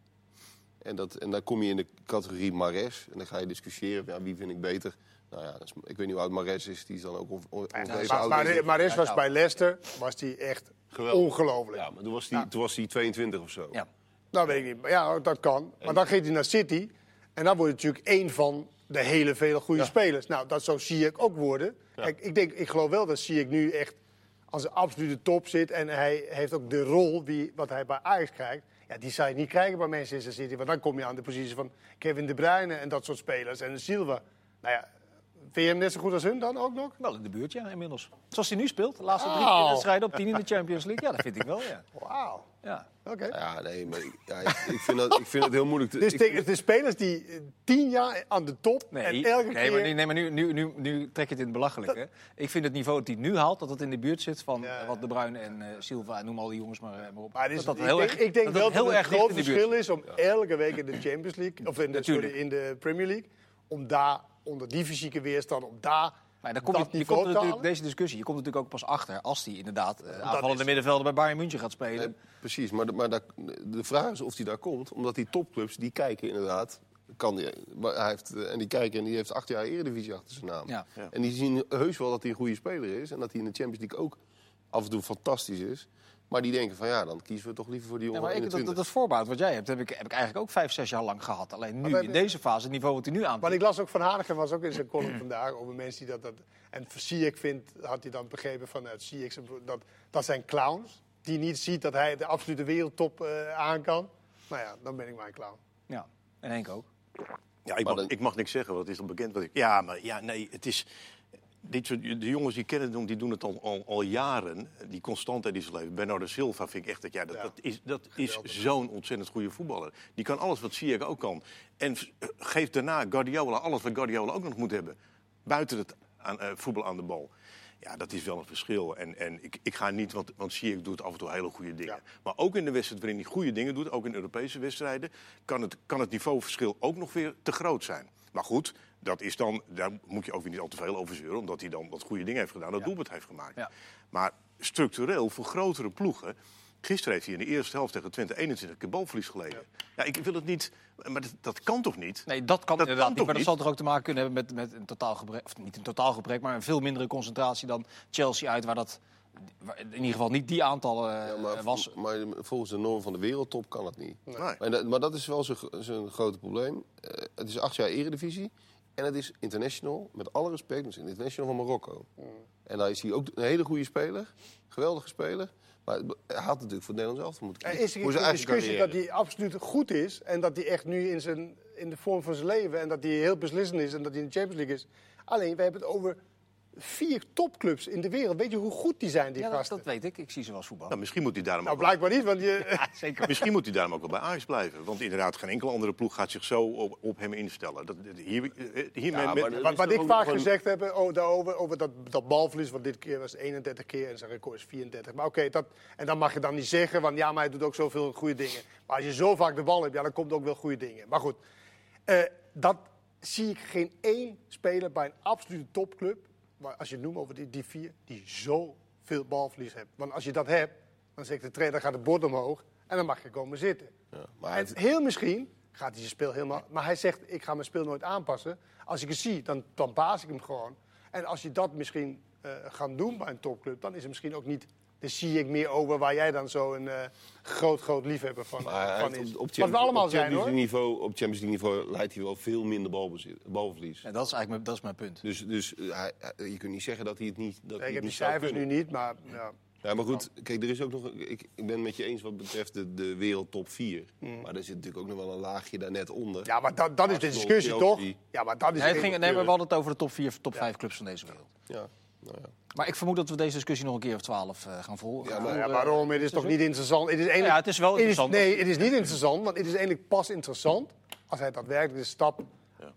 En, dat, en dan kom je in de categorie Mares. En dan ga je discussiëren, ja, wie vind ik beter? Nou ja, dat is, ik weet niet hoe oud Mares is. Die is dan ook on, on, ongeveer ik. maar Mares was Ja, bij Leicester was die echt Geweldig. ongelooflijk. Ja, maar toen was hij was hij 22 of zo. Ja. Dat weet ik niet. Maar Ja, dat kan. Maar dan gaat hij naar City. En dan word je natuurlijk één van de hele vele goede spelers. Nou, dat zou Ziyech ook worden. Kijk, ik, denk, ik geloof wel dat zie ik nu echt als een absolute top zit. En hij heeft ook de rol die, wat hij bij Ajax krijgt. Ja, die zou je niet krijgen bij Manchester City. Want dan kom je aan de positie van Kevin De Bruyne en dat soort spelers. En Silva. Nou ja, vind je hem net zo goed als hun dan ook nog? Wel in de buurt, ja, inmiddels. Zoals hij nu speelt. De laatste drie Wauw. wedstrijden op tien in de Champions League. Ja, dat vind ik wel, ja. Wauw. ja. Oké. Ja, nee, maar ik, ja, ik, ik vind dat, ik vind het heel moeilijk. Te, Dus ik- tegen de spelers die eh, tien jaar aan de top Nee, en elke nee, keer... maar, nee, nee, maar nu, nu, nu, nu trek je het in het belachelijke. Ik vind het niveau dat hij nu haalt, dat het in de buurt zit van Ja. eh, wat De Bruyne en eh, Silva en noem al die jongens maar, maar op. Maar is- dat dat ik heel denk, erg, ik denk dat wel het dat het een groot verschil is om elke week in de Champions League, of in de, sorry, in de Premier League, om daar onder die fysieke weerstand, om daar Maar dan kom je, dat je niveau komt er te natuurlijk, halen. deze discussie, je komt natuurlijk ook pas achter als hij inderdaad is- aanvallende middenvelder bij Bayern München gaat spelen. Nee, precies, maar, de, maar daar- de vraag is of hij daar komt. Omdat die topclubs, die kijken inderdaad... Kan die, maar hij heeft, eh, en die kijken en die heeft acht jaar Eredivisie achter zijn naam. Ja. Ja. En die zien heus wel dat hij een goede speler is. En dat hij in de Champions League ook af en toe fantastisch is. Maar die denken van ja, dan kiezen we toch liever voor die Ja, jongen maar ik, dat, dat, 21. dat voorbehoud wat jij hebt, heb ik, heb ik eigenlijk ook vijf, zes jaar lang gehad. Alleen nu, in deze fase, het niveau wat hij nu aan Maar ik las ook van Hanegem, was ook in zijn column vandaag, over mensen die dat... dat en Ziyech vindt, had hij dan begrepen vanuit Ziyech, dat dat zijn clowns. Die niet ziet dat hij de absolute wereldtop eh, aan kan. Nou ja, dan ben ik maar een clown. Ja, en Henk ook. Ja, ik mag, ik mag niks zeggen, want het is al bekend. Wat ik, ja, maar ja, nee, het is... Dit soort, de jongens die kennen het, die doen het al, al, al jaren. Die constantheid die ze leven. Bernardo Silva vind ik echt dat, ja, dat, Ja. dat is, dat is zo'n ontzettend goede voetballer. Die kan alles wat Ziyech ook kan. En v- geeft daarna Guardiola alles wat Guardiola ook nog moet hebben. Buiten het aan, eh, voetbal aan de bal. Ja, dat is wel een verschil. En, en ik, ik ga niet, want, want Ziyech doet af en toe hele goede dingen. Ja. Maar ook in de wedstrijd waarin hij goede dingen doet, ook in Europese wedstrijden, kan het, kan het niveauverschil ook nog weer te groot zijn. Maar goed, dat is dan, daar moet je ook weer niet al te veel over zeuren, omdat hij dan wat goede dingen heeft gedaan, dat doelpunt heeft gemaakt. Ja. Maar structureel, voor grotere ploegen. Gisteren heeft hij in de eerste helft tegen Twente 21 keer balverlies geleden. Ja, ik wil het niet, maar dat, dat kan toch niet? Nee, dat kan Dat inderdaad kan niet. Maar dat zal toch ook te maken kunnen hebben met, met een totaal gebrek. Of niet een totaal gebrek, maar een veel mindere concentratie dan Chelsea uit, waar dat waar in ieder geval niet die aantallen Ja, eh, maar, was. maar volgens de norm van de wereldtop kan het niet. Nee. Maar, dat, maar dat is wel zijn zijn grote probleem. Eh, het is acht jaar Eredivisie. En het is international, met alle respect, is international van Marokko. En dan is hij ook een hele goede speler. Geweldige speler. Maar hij had natuurlijk voor het Nederlands elftal moeten Er kiezen. is voor een discussie dat hij absoluut goed is. En dat hij echt nu in, zijn, in de vorm van zijn leven. En dat hij heel beslissend is. En dat hij in de Champions League is. Alleen, we hebben het over vier topclubs in de wereld. Weet je hoe goed die zijn, die Ja, dat, gasten? dat weet ik. Ik zie ze wel voetbal. Nou, misschien moet hij daarom Nou, ook wel- blijkbaar niet, want je... Ja, zeker. Misschien moet hij daarom ook wel bij Ajax blijven. Want inderdaad, geen enkele andere ploeg gaat zich zo op, op hem instellen. Dat, dat- hier, eh, hiermee Ja, met- dat- Wat, ik vaak gewoon- gezegd heb oh, daarover, over dat, dat balverlies, want dit keer was 31 keer en zijn record is 34. Maar oké, dat en dan mag je dan niet zeggen, want ja, maar hij doet ook zoveel goede dingen. Maar als je zo vaak de bal hebt, ja, dan komt ook wel goede dingen. Maar goed, eh, dat zie ik geen één speler bij een absolute topclub, maar als je het noemt over die, die vier, die zoveel balverlies hebt. Want als je dat hebt, dan zegt de trainer, gaat het bord omhoog en dan mag je komen zitten. Ja, maar En heel misschien gaat hij zijn speel helemaal. Maar hij zegt: Ik ga mijn speel nooit aanpassen. Als ik het zie, dan, dan paas ik hem gewoon. En als je dat misschien eh gaat doen bij een topclub, dan is het misschien ook niet. De zie ik meer over waar jij dan zo een eh, groot, groot liefhebber van, Maar van is. op, op Wat we allemaal op zijn Champions hoor. Niveau, op Champions League niveau leidt hij wel veel minder balbezit, balverlies. Ja, dat is eigenlijk mijn, dat is mijn punt. Dus, dus eh, hij- je kunt niet zeggen dat hij het niet. Dat Ik hij heb die cijfers nu niet, maar ja. Ja, maar goed, kijk, er is ook nog. Ik, ik ben het met je eens wat betreft de, de wereldtop 4. Maar er zit natuurlijk ook nog wel een laagje daar net onder. Mm. ja, maar dat, dat is de discussie toch? Ja, maar dat is. Nee, het ging, nee, maar we hadden het over de top 4, top 5 clubs van deze wereld. Ja, nou ja. Maar ik vermoed dat we deze discussie nog een keer of twaalf eh, gaan volgen. Ja, Nou maar- ja, waarom? Het is toch niet interessant? Het is eigenlijk, Ja, het is wel interessant. nee, het is niet interessant, want het is eigenlijk pas interessant als hij daadwerkelijk de stap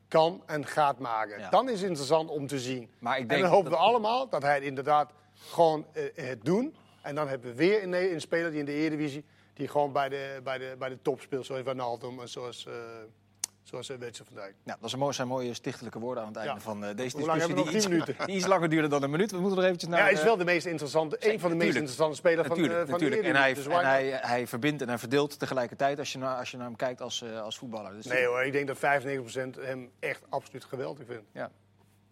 kan en gaat maken. Ja. Dan is het interessant om te zien. Maar ik en denk dan hopen dat- we allemaal dat hij het inderdaad gewoon eh, het doen. En dan hebben we weer een, een speler die in de Eredivisie die gewoon bij de, bij de, bij de top speelt, zoals Wijnaldum en zoals, eh zoals uh, Weetse van Dijk. Ja, dat zijn mooie stichtelijke woorden aan het einde Ja. van eh, deze Hoe lang discussie. hebben we nog? die, Drie iets, minuten. die iets langer duurde dan een minuut. We moeten er eventjes naar... ja, hij is eh, wel de meest interessante, een van de meest interessante spelers van, Natuurlijk, eh, van natuurlijk. de En, hij, Eredivisie. Dus en hij, hij verbindt en hij verdeelt tegelijkertijd als je naar, als je naar hem kijkt als, eh, als voetballer. Dus Nee hoor, ik denk dat 95% hem echt absoluut geweldig vindt. Ja,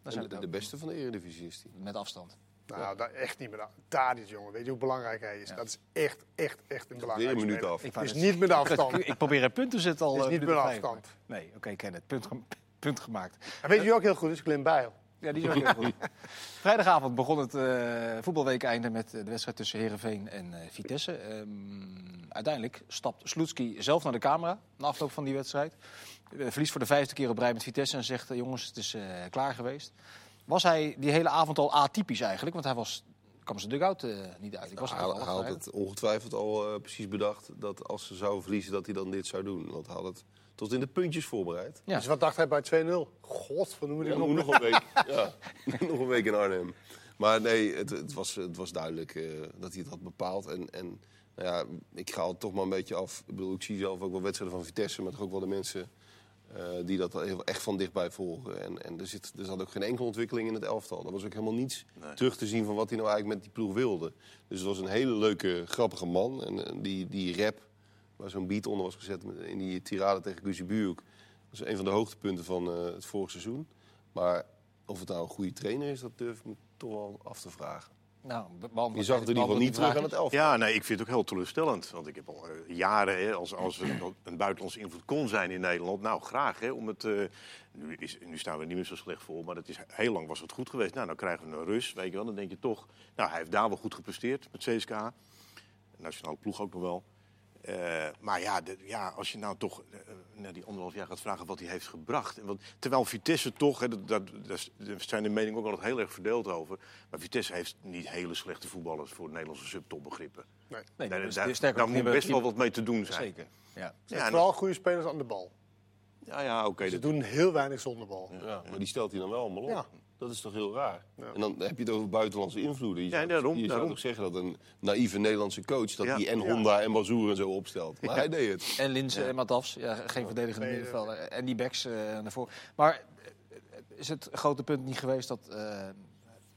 dat zijn de, de beste van de Eredivisie is die. Met afstand. Nou, dat echt niet meer. Tadic, jongen. Weet je hoe belangrijk hij is? Dat is echt, echt, echt een Weer belangrijk een minuut af. Ik Is niet met afstand. Ik, ik probeer een punt te zetten al. Is eh, niet met afstand. Nee, oké, ik ken het. Punt, punt gemaakt. En weet je wie ook heel goed is? Glenn Bijl. Ja, die is ook heel goed. Vrijdagavond begon het eh voetbalweek einde met eh, de wedstrijd tussen Herenveen en eh, Vitesse. Ehm, uiteindelijk stapt Sloetski zelf naar de camera na afloop van die wedstrijd. Eh, verliest voor de vijfde keer op rij met Vitesse en zegt: eh, jongens, het is eh, klaar geweest. Was hij die hele avond al atypisch eigenlijk? Want hij was, kwam zijn dugout eh niet uit. Ik was hij, had het ongetwijfeld al eh, precies bedacht dat als ze zouden verliezen, dat hij dan dit zou doen. Want hij had het tot in de puntjes voorbereid. Ja. Dus wat dacht hij bij 2-0? God, wat Ja, dit nog, een week. ja, nog een week in Arnhem. Maar nee, het, het, was, het was duidelijk eh, dat hij het had bepaald. En, en nou ja, ik ga het toch maar een beetje af. Ik bedoel, ik zie zelf ook wel wedstrijden van Vitesse, maar toch ook wel de mensen die dat echt van dichtbij volgen. En, en er, zit, er zat ook geen enkele ontwikkeling in het elftal. Er was ook helemaal niets Nee. terug te zien van wat hij nou eigenlijk met die ploeg wilde. Dus het was een hele leuke, grappige man. En eh, die, die rap, waar zo'n beat onder was gezet in die tirade tegen Guusje Buurk... dat is een van de hoogtepunten van eh, het vorige seizoen. Maar of het nou een goede trainer is, dat durf ik me toch wel af te vragen. Nou, Je zag het in ieder geval niet terug aan het elftal. Ja, nee, ik vind het ook heel teleurstellend. Want ik heb al eh, jaren, hè, als, als er een buitenlandse invloed kon zijn in Nederland... nou, graag, hè, om het... eh, nu, is, nu staan we er niet meer zo slecht voor, maar het is, heel lang was het goed geweest. Nou, dan krijgen we een rust, weet je wel. Dan denk je toch, nou, hij heeft daar wel goed gepresteerd met CSK. Nationale ploeg ook nog wel. Eh, maar ja, de- ja, als je nou toch eh, na die anderhalf jaar gaat vragen wat hij heeft gebracht. En wat, terwijl Vitesse toch, hè, dat, dat, daar zijn de meningen ook altijd heel erg verdeeld over. Maar Vitesse heeft niet hele slechte voetballers voor Nederlandse subtopbegrippen. Nee, Nee, dat daar moet best wel wat mee te doen zijn. Zeker. Ja. Ja, en- Vooral goede spelers aan de bal. ja, ja oké. Ze dat- doen heel weinig zonder bal. Ja, maar die stelt hij dan wel allemaal op. Ja. Dat is toch heel raar. Ja. En dan heb je het over buitenlandse invloeden. Je Ja, zou, daarom, je zou daarom. toch zeggen dat een naïeve Nederlandse coach... dat Ja. die en Ja. Honda en Bazoer en zo opstelt. Maar hij deed het. En Linse en Matafs, ja, geen verdedigende Nee, middenvelder. En die backs eh naar voren. Maar eh, is het grote punt niet geweest dat eh,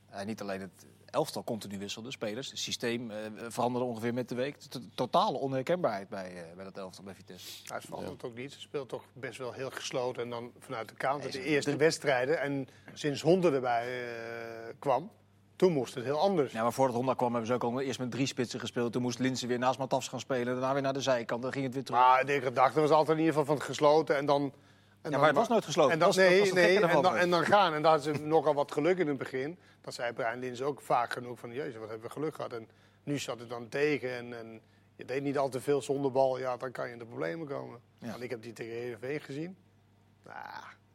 hij niet alleen het elftal continu wisselde, spelers, het systeem eh, veranderde ongeveer met de week. T- Totale onherkenbaarheid bij, eh, bij dat elftal bij Vitesse. Hij verandert ook niet. Ze speelt toch best wel heel gesloten. En dan vanuit de counter Nee, de eerste de- wedstrijden. En sinds Honden erbij eh, kwam, toen moest het heel anders. Ja, maar voordat Honda kwam hebben ze ook al eerst met drie spitsen gespeeld. Toen moest Linse weer naast Matafs gaan spelen. Daarna weer naar de zijkant. Dan ging het weer terug. Maar de gedachte was altijd in ieder geval van gesloten. En dan, en ja, maar het was nooit gesloten. En dan, dat was, dat nee, was nee en, dan, en dan gaan. En daar hadden ze nogal wat geluk in het begin. Dat zei Brian Lins ook vaak genoeg van... Jezus, wat hebben we geluk gehad. En nu zat het dan tegen. En, en je deed niet al te veel zonder bal. Ja, dan kan je in de problemen komen. Ja. Want ik heb die tegen Heerenveen gezien. Nou,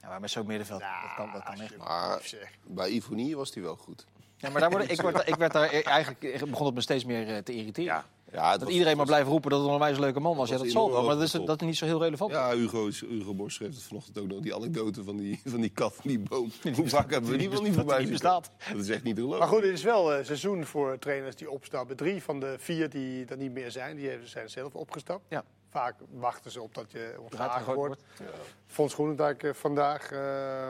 Ja, maar met zo'n middenveld, dat kan, dat kan echt. Maar bij Ivonie was hij wel goed. Ja, maar daar word, ik, word, ik werd daar eigenlijk begon het me steeds meer eh, te irriteren. Ja. Ja, Dat was- iedereen maar blijft roepen dat het een onwijs leuke man was. Ja, was dat zal wel, maar dat is, dat is niet zo heel relevant. Ja, Hugo, is- Hugo Borst schreef het vanochtend ook nog. Die anekdote van die, van die kat van die boom. Hoe vaak hebben we die wel niet dat voorbij die bestaat. Dat is echt niet geloven. Maar goed, het is wel een seizoen voor trainers die opstappen. Drie van de vier die er niet meer zijn, die hebben- zijn zelf opgestapt. Ja. Vaak wachten ze op dat je ontslagen wordt. Fons Groenendijk eh, vandaag, eh,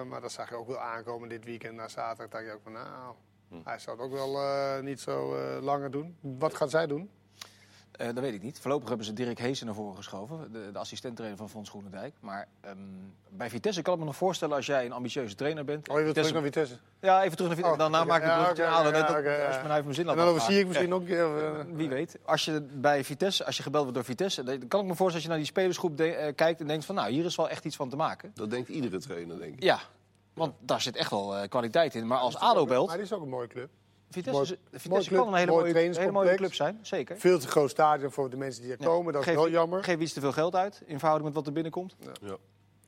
maar dat zag je ook wel aankomen dit weekend na zaterdag. dacht je ook van, nou, Hm. hij zou het ook wel eh, niet zo eh, langer doen. Wat gaat zij doen? Eh, dat weet ik niet. Voorlopig hebben ze Dirk Heesen naar voren geschoven, de, de assistent-trainer van Fons Groenendijk. Maar ehm, bij Vitesse kan ik me nog voorstellen als jij een ambitieuze trainer bent. Oh, je wilt Vitesse- terug naar Vitesse? Ja, even terug naar Vitesse. Oh, Daarna maak ik Ja, het ja, Dat- oké, Als ja. ik mijn even mijn zin laat En dan zie ik misschien ook... eh, Wie weet. Als je bij Vitesse, als je gebeld wordt door Vitesse, dan kan ik me voorstellen als je naar die spelersgroep de- eh, kijkt en denkt van, nou, hier is wel echt iets van te maken. Dat denkt iedere trainer, denk ik. Ja, want daar zit echt wel eh, kwaliteit in. Maar als ADO Maar belt, dit is ook een mooie club. Vitesse, mooi- kan een hele mooi mooie, hele mooie trainingscomplex. club zijn. Zeker. Veel te groot stadion voor de mensen die er Ja. komen. Dat is Geef- wel jammer. Geef iets te veel geld uit in verhouding met wat er binnenkomt. Ja.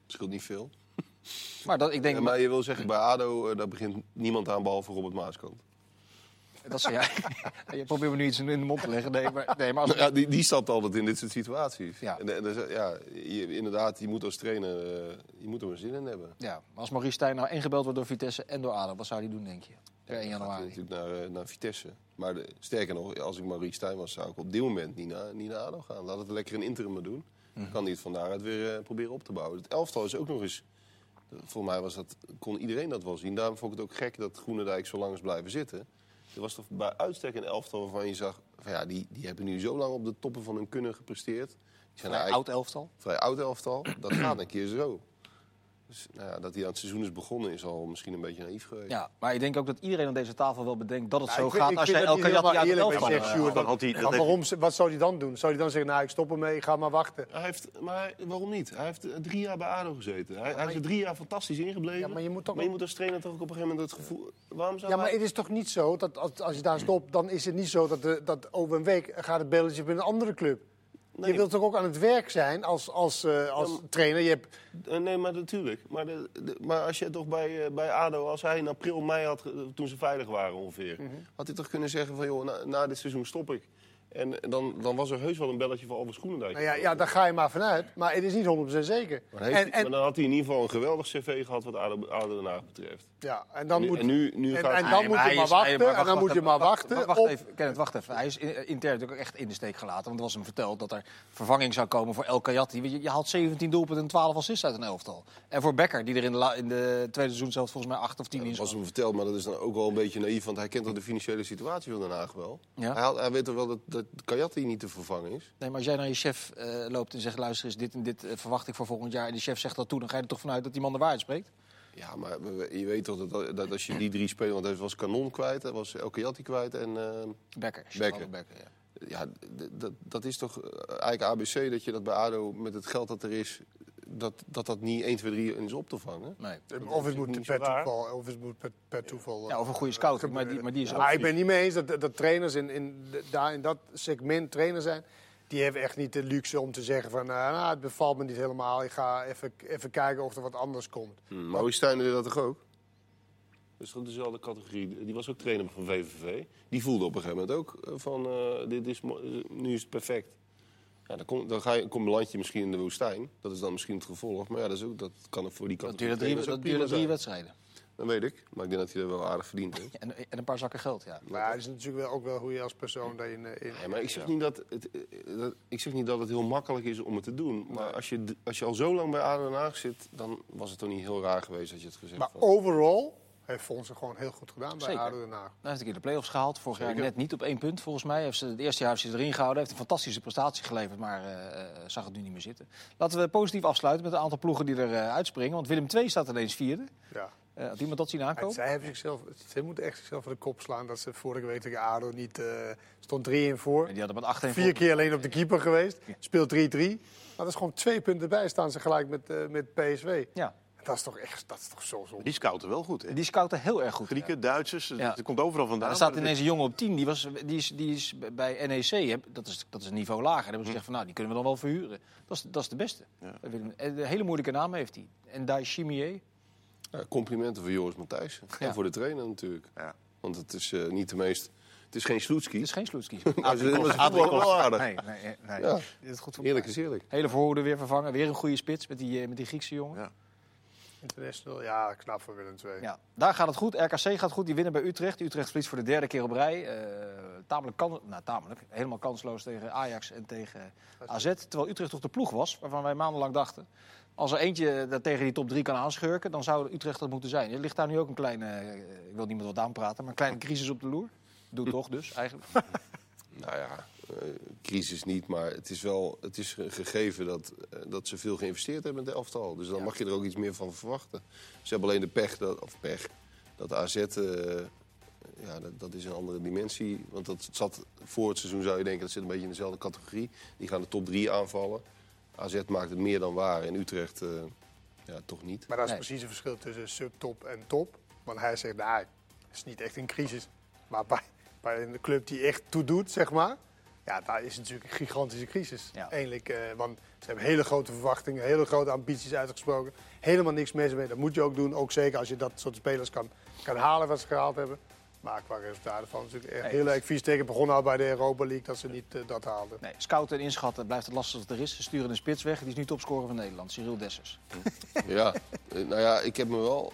Scheelt niet veel. Maar dat, ik denk, Ja, maar je wil zeggen, bij ADO, eh, daar begint niemand aan behalve Robert Maaskant. Dat zei jij. je probeert me nu iets in de mond te leggen. Nee, maar, nee, maar als, ja, die, die stapt altijd in dit soort situaties. Ja. En, en, dus, ja, je, inderdaad, je moet als trainer eh, je moet er maar zin in hebben. ja, maar als Maurice Stijn nou en gebeld wordt door Vitesse en door ADO, wat zou hij doen, denk je? Per 1 gaat hij januari. natuurlijk naar, eh, naar Vitesse. Maar de- sterker nog, als ik Maurice Stijn was, zou ik op dit moment niet naar, niet naar ADO gaan. Laat het lekker een interim maar doen. Mhm. Dan kan hij het van daaruit weer eh, proberen op te bouwen. Het elftal is ook nog eens... Voor mij was dat, kon iedereen dat wel zien. Daarom vond ik het ook gek dat Groenendijk zo lang is blijven zitten. Er was toch bij uitstek een elftal waarvan je zag... Van ja, die, die hebben nu zo lang op de toppen van hun kunnen gepresteerd. Die zijn Vrij oud elftal. vrij oud elftal. Dat gaat een keer zo. Dus nou ja, dat hij aan het seizoen is begonnen is al misschien een beetje naïef geweest. Ja, maar ik denk ook dat iedereen aan deze tafel wel bedenkt dat het Ja, zo gaat als jij elke jat hij- Maar dat waarom, wat zou hij dan doen? Zou hij dan zeggen, nou, ik stop ermee, ik ga maar wachten? Hij heeft, maar waarom niet? Hij heeft eh, drie jaar bij ADO gezeten. Hij, hij is er drie jaar fantastisch ingebleven. Ja, maar je moet toch maar je moet als trainer toch ook op een gegeven moment het gevoel... Waarom zou Ja, maar hij- het is toch niet zo dat als, als je daar stopt, dan is het niet zo dat, de, dat over een week gaat het belletje bij een andere club. Nee. Je wilt toch ook aan het werk zijn als, als, eh, als Ja, trainer? Je hebt, Eh, Nee, maar natuurlijk. Maar, de, de- maar als je toch bij, eh, bij ADO, als hij in april, mei had, toen ze veilig waren ongeveer... Mhm. had hij toch kunnen zeggen van, joh, na, na dit seizoen stop ik. En dan, dan was er heus wel een belletje voor Albert Schoenendijk. nou ja, ja, daar ga je maar vanuit, maar het is niet 100% zeker. Maar, heeft, En, maar en, dan had hij in ieder geval een geweldig cv gehad wat ADO, ADO Den Haag betreft. ja, en dan Nu- moet, en nu- nu en, gaat- en dan moet hij je maar wachten, en wacht, dan moet wacht je maar wachten. Wacht, wacht op- even, Kenneth, wacht even. Hij is in- intern natuurlijk ook echt in de steek gelaten. Want er was hem verteld dat er vervanging zou komen voor El Kayati. Je, je haalt 17 doelpunten en 12 assists uit een elftal. En voor Becker, die er in de, la- in de tweede seizoen zelf volgens mij 8 of 10 in Dat was hem verteld, maar dat is dan ook wel een beetje naïef. Want hij kent toch de financiële situatie van Den Haag wel. Ja. Hij, had- hij weet toch wel dat, dat Kajati niet te vervangen is. Nee, maar als jij naar je chef eh, loopt en zegt... luister eens, dit en dit eh, verwacht ik voor volgend jaar... en die chef zegt dat toe, dan ga je er toch vanuit dat die man de waarheid spreekt? Ja, maar je weet toch dat, dat als je die drie spelen... Want hij was Kanon kwijt, hij was El Kayati kwijt en... eh, Becker. Becker. Becker ja. ja, dat, dat is toch eh, eigenlijk ABC dat je dat bij ADO met het geld dat er is... dat dat, dat niet 1, 2, 3 is op te vangen. Nee. Of het moet per toeval. Of het moet per, per toeval. Ja, of een goede scout, maar die, maar die is ook... Maar ik ben niet mee eens dat, dat trainers in, in, daar in dat segment trainer zijn. Die hebben echt niet de luxe om te zeggen van... nou, nou, het bevalt me niet helemaal. Ik ga even, even kijken of er wat anders komt. Hm, Maurice Stijn deed dat toch ook? Dat is toch dezelfde categorie. Die was ook trainer van VVV. Die voelde op een gegeven moment ook eh, van... eh, dit is, eh, nu is het perfect. Ja, dan, kom, dan ga je, kom je misschien in de woestijn. Dat is dan misschien het gevolg. Maar ja, dat, is ook, dat kan voor die Dat categorie duurde drie, dat duurde drie wedstrijden. Dat weet ik. Maar ik denk dat hij er wel aardig verdiend heeft. En, en een paar zakken geld, ja. Maar ja, het is natuurlijk wel ook wel hoe je als persoon daarin... eh, in, Ja, maar ik zeg, niet dat het, dat, ik zeg niet dat het heel makkelijk is om het te doen. Maar als je, als je al zo lang bij ADO Den Haag zit... dan was het toch niet heel raar geweest dat je het gezegd Maar had. overal heeft Fons gewoon heel goed gedaan bij Zeker. ADO Den Haag. Hij heeft een keer de play-offs gehaald. Vorig jaar net niet op één punt, volgens mij. Heeft ze, het eerste jaar heeft ze erin gehouden. Heeft een fantastische prestatie geleverd, maar eh, eh, zag het nu niet meer zitten. Laten we positief afsluiten met een aantal ploegen die er eh, uitspringen. Want Willem II staat ineens vierde. Ja. Eh, had iemand dat zien En aankomen? zij, hebben zichzelf, zij moeten echt zichzelf voor de kop slaan dat ze vorige week tegen ADO niet... stond 3 in voor. En die hadden met 8 1 Vier keer alleen op de keeper geweest. Speelt 3-3. Maar dat is gewoon twee punten bij. Staan ze gelijk met, eh, met PSV. Ja, Dat is toch echt dat is toch zo zo. Die scouten wel goed, hè? die scouten heel erg goed. Grieken, Duitsers, Ja. het komt overal vandaan. er staat ineens een jongen op 10, die, was, die, is, die is bij NEC, hè, dat, is, dat is een niveau lager. Daar hebben ze gezegd van, nou, die kunnen we dan wel verhuren. Dat is, dat is de beste. Ja. Een hele moeilijke naam heeft hij. En Dai Chimier. Ja, complimenten voor Joris Matthijssen. Ja. En voor de trainer natuurlijk. Ja. Want het is eh, niet de meest... Het is geen Sloetski. Het is geen Sloetski. Wel aardig. Nee, nee, nee. Ja. Dit is goed voor Eerlijk is eerlijk. Hele voorhoede weer vervangen. Weer een goede spits met die, eh, met die Griekse jongen. Ja. International, ja, knap voor Willem II. Ja, daar gaat het goed. RKC gaat goed. Die winnen bij Utrecht. Utrecht verliest voor de derde keer op rij. Eh, tamelijk, kan, nou, tamelijk helemaal kansloos tegen Ajax en tegen AZ. Terwijl Utrecht toch de ploeg was, waarvan wij maandenlang dachten... als er eentje dat tegen die top 3 kan aanschurken, dan zou Utrecht dat moeten zijn. Er ligt daar nu ook een kleine, eh, ik wil niemand wat aanpraten... maar een kleine crisis op de loer. Doe toch dus, eigenlijk. Nou ja, crisis niet, maar het is wel het is ge- gegeven dat, eh, dat ze veel geïnvesteerd hebben in het elftal. Dus dan mag je er ook iets meer van verwachten. Ze hebben alleen de pech, dat, of pech, dat AZ, eh, ja, dat, dat is een andere dimensie. Want dat zat voor het seizoen zou je denken, dat zit een beetje in dezelfde categorie. Die gaan de top 3 aanvallen. AZ maakt het meer dan waar en Utrecht eh, ja, toch niet. Maar dat is Nee. precies het verschil tussen subtop en top. Want hij zegt, nou, het is niet echt een crisis. Maar bij, bij een club die echt toedoet, zeg maar... Ja, daar is het natuurlijk een gigantische crisis. Ja. Eigenlijk, eh, want ze hebben hele grote verwachtingen, hele grote ambities uitgesproken. Helemaal niks mis mee. Dat moet je ook doen. Ook zeker als je dat soort spelers kan, kan halen wat ze gehaald hebben. Maar qua resultaten van natuurlijk echt heel dus- erg vies tegen. Begonnen al bij de Europa League dat ze niet eh, dat haalden. Nee, scouten en inschatten blijft het lastig als het er is. Ze sturen een spits weg. Die is nu topscorer van Nederland, Cyril Dessers. Ja, eh, nou ja, ik heb me wel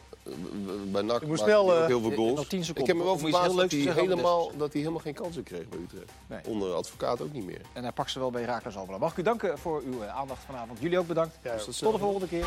bij NAC Je snel, eh, heel veel eh, goals. nog 10 seconden. Ik heb me wel verbaasd dat hij, helemaal, dat hij helemaal geen kansen kreeg bij Utrecht. Nee. Onder advocaat ook niet meer. En hij pakt ze wel bij Herakles Albela. Mag ik u danken voor uw eh, aandacht vanavond. Jullie ook bedankt. Ja, Tot de volgende keer.